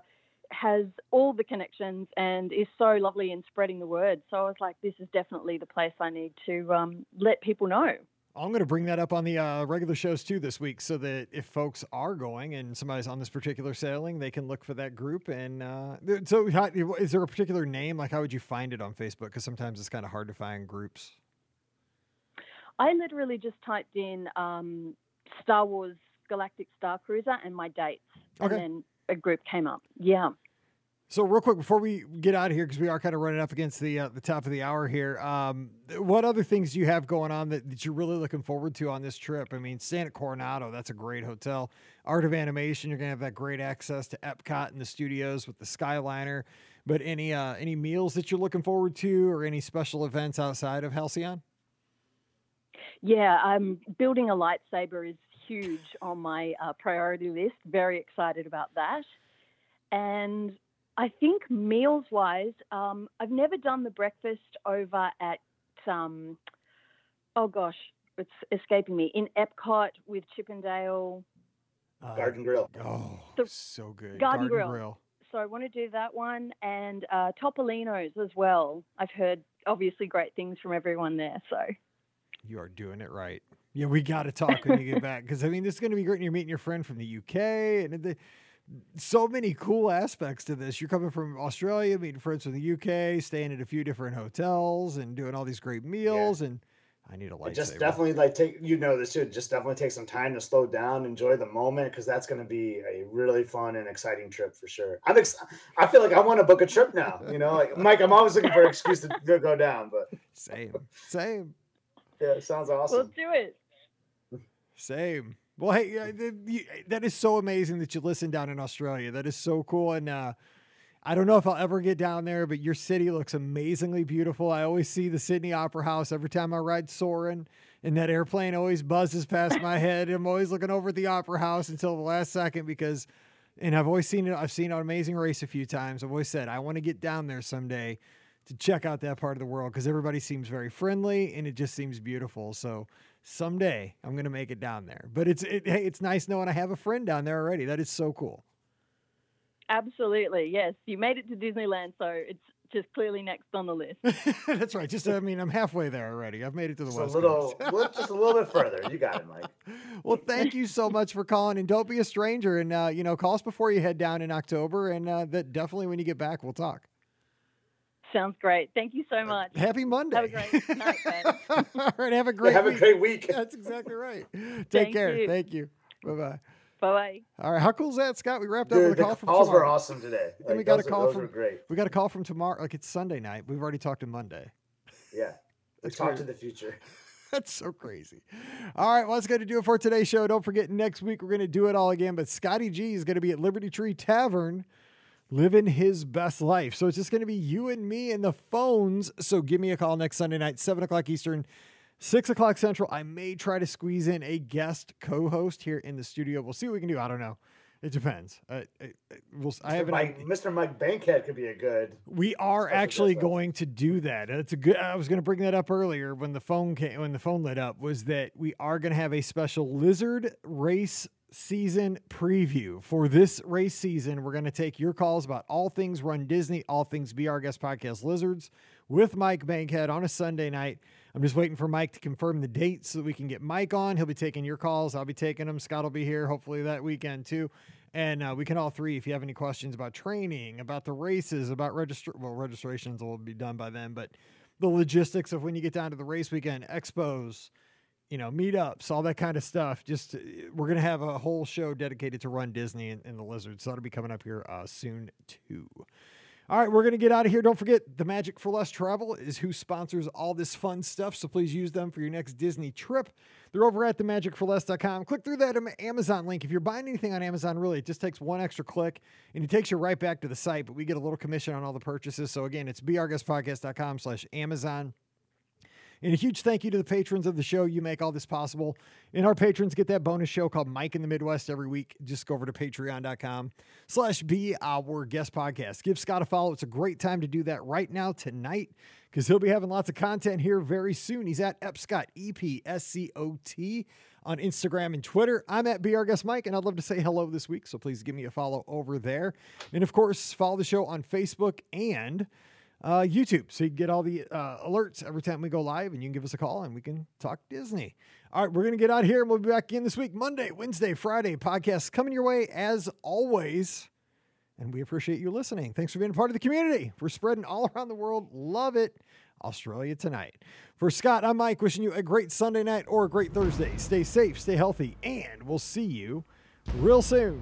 [SPEAKER 5] has all the connections and is so lovely in spreading the word. So I was like, this is definitely the place I need to um, let people know.
[SPEAKER 1] I'm going to bring that up on the uh, regular shows too this week, so that if folks are going and somebody's on this particular sailing, they can look for that group. And uh, so, how, is there a particular name? Like, how would you find it on Facebook? Because sometimes it's kind of hard to find groups.
[SPEAKER 5] I literally just typed in um, Star Wars Galactic Star Cruiser and my dates,
[SPEAKER 1] Okay.
[SPEAKER 5] and then a group came up. Yeah.
[SPEAKER 1] So, real quick before we get out of here, because we are kind of running up against the uh, the top of the hour here, um, what other things do you have going on that, that you're really looking forward to on this trip? I mean, Santa Coronado, that's a great hotel. Art of Animation, you're gonna have that great access to Epcot and the studios with the Skyliner. But any uh, any meals that you're looking forward to, or any special events outside of Halcyon?
[SPEAKER 5] Yeah, um, building a lightsaber is huge on my uh, priority list. Very excited about that. And I think meals wise, um, I've never done the breakfast over at, um, oh gosh, it's escaping me, in Epcot with Chip 'n' Dale.
[SPEAKER 1] Uh,
[SPEAKER 3] Garden Grill.
[SPEAKER 1] Oh,
[SPEAKER 5] The
[SPEAKER 1] so good.
[SPEAKER 5] Garden grill Grill. So I want to do that one and uh, Topolino's as well. I've heard obviously great things from everyone there. So
[SPEAKER 1] You are doing it right. Yeah, we got to talk when you get back because I mean, this is going to be great. And you're meeting your friend from the UK, and the, so many cool aspects to this. You're coming from Australia, meeting friends from the UK, staying at a few different hotels, and doing all these great meals. And I need a
[SPEAKER 3] And just
[SPEAKER 1] lightsaber.
[SPEAKER 3] definitely like take you know this too. Just definitely take some time to slow down, enjoy the moment because that's going to be a really fun and exciting trip for sure. I'm ex- I feel like I want to book a trip now. You know, like Mike, I'm always looking for an excuse to go down, but
[SPEAKER 1] Same, same,
[SPEAKER 3] yeah, it sounds
[SPEAKER 5] we'll
[SPEAKER 3] awesome.
[SPEAKER 5] do it.
[SPEAKER 1] same. Well, hey, uh, th- you- that is so amazing that you listen down in Australia. That is so cool, and uh, I don't know if I'll ever get down there, but your city looks amazingly beautiful. I always see the Sydney Opera House every time I ride Soarin', and that airplane always buzzes past my head. I'm always looking over at the Opera House until the last second because, and I've always seen it. I've seen an amazing race a few times. I've always said I want to get down there someday to check out that part of the world because everybody seems very friendly and it just seems beautiful. So someday I'm gonna make it down there. But it's it, hey, it's nice knowing I have a friend down there already. That is so cool.
[SPEAKER 5] Absolutely, yes. You made it to Disneyland, so it's just clearly next on the list.
[SPEAKER 1] That's right. Just I mean, I'm halfway there already. I've made it to the
[SPEAKER 3] Just a
[SPEAKER 1] west
[SPEAKER 3] little,
[SPEAKER 1] coast.
[SPEAKER 3] just a little bit further. You got it, Mike.
[SPEAKER 1] well, thank you so much for calling, and don't be a stranger. And uh, you know, call us before you head down in October, and uh, that definitely when you get back, we'll talk.
[SPEAKER 5] Sounds great. Thank you so uh, much.
[SPEAKER 1] Happy Monday.
[SPEAKER 5] Have a great night, man.
[SPEAKER 1] All right, have a
[SPEAKER 3] Yeah,
[SPEAKER 1] great.
[SPEAKER 3] have a great week.
[SPEAKER 1] That's exactly right. Take
[SPEAKER 5] Thank
[SPEAKER 1] care.
[SPEAKER 5] you.
[SPEAKER 1] Thank you. Bye bye.
[SPEAKER 5] Bye bye.
[SPEAKER 1] All right, how cool is that, Scott? We wrapped up with a
[SPEAKER 3] the
[SPEAKER 1] call from
[SPEAKER 3] calls were awesome today.
[SPEAKER 1] Then we
[SPEAKER 3] Like,
[SPEAKER 1] got a
[SPEAKER 3] those,
[SPEAKER 1] call
[SPEAKER 3] those
[SPEAKER 1] from-
[SPEAKER 3] were great.
[SPEAKER 1] We got a call from tomorrow. Like it's Sunday night. We've already talked to Monday.
[SPEAKER 3] Yeah, we
[SPEAKER 1] That's
[SPEAKER 3] talked to the future.
[SPEAKER 1] That's so crazy. All right, well, that's going to do it for today's show. Don't forget, next week we're going to do it all again. But Scotty G is going to be at Liberty Tree Tavern living his best life. So it's just going to be you and me and the phones. So give me a call next Sunday night, 7 o'clock Eastern, 6 o'clock Central. I may try to squeeze in a guest co host here in the studio. We'll see what we can do. I don't know. It depends. Uh, uh, we'll, I
[SPEAKER 3] Mr.
[SPEAKER 1] have an
[SPEAKER 3] Mike. Mr. Mike Bankhead could be a good.
[SPEAKER 1] We are actually going to do that. It's a good. I was going to bring that up earlier when the phone came, when the phone lit up. Was that we are going to have a special lizard race season preview for this race season. We're going to take your calls about all things Run Disney, all things Be Our Guest Podcast Lizards with Mike Bankhead on a Sunday night. I'm just waiting for Mike to confirm the date so that we can get Mike on. He'll be taking your calls. I'll be taking them. Scott will be here hopefully that weekend too. And uh, we can all three, if you have any questions about training, about the races, about register, well, registrations will be done by then, but the logistics of when you get down to the race weekend, expos, you know, meetups, all that kind of stuff. Just we're gonna have a whole show dedicated to Run Disney and, and the Lizards. So that'll be coming up here uh, soon too. All right, we're going to get out of here. Don't forget, the Magic for Less Travel is who sponsors all this fun stuff. So please use them for your next Disney trip. They're over at themagicforless.com. Click through that Amazon link. If you're buying anything on Amazon, really, it just takes one extra click and it takes you right back to the site. But we get a little commission on all the purchases. So again, it's beourguestpodcast.com slash Amazon. And a huge thank you to the patrons of the show. You make all this possible. And our patrons get that bonus show called Mike in the Midwest every week. Just go over to patreon.com slash be our guest podcast. Give Scott a follow. It's a great time to do that right now tonight because he'll be having lots of content here very soon. He's at Epscot, E P S C O T on Instagram and Twitter. I'm at Our Guest Mike, and I'd love to say hello this week. So please give me a follow over there. And of course, follow the show on Facebook and uh, YouTube. So you can get all the uh, alerts every time we go live, and you can give us a call and we can talk Disney. All right, we're going to get out here and we'll be back in this week Monday, Wednesday, Friday. Podcasts coming your way as always. And we appreciate you listening. Thanks for being part of the community. We're spreading all around the world. Love it. Australia tonight. For Scott, I'm Mike, wishing you a great Sunday night or a great Thursday. Stay safe, stay healthy, and we'll see you real soon.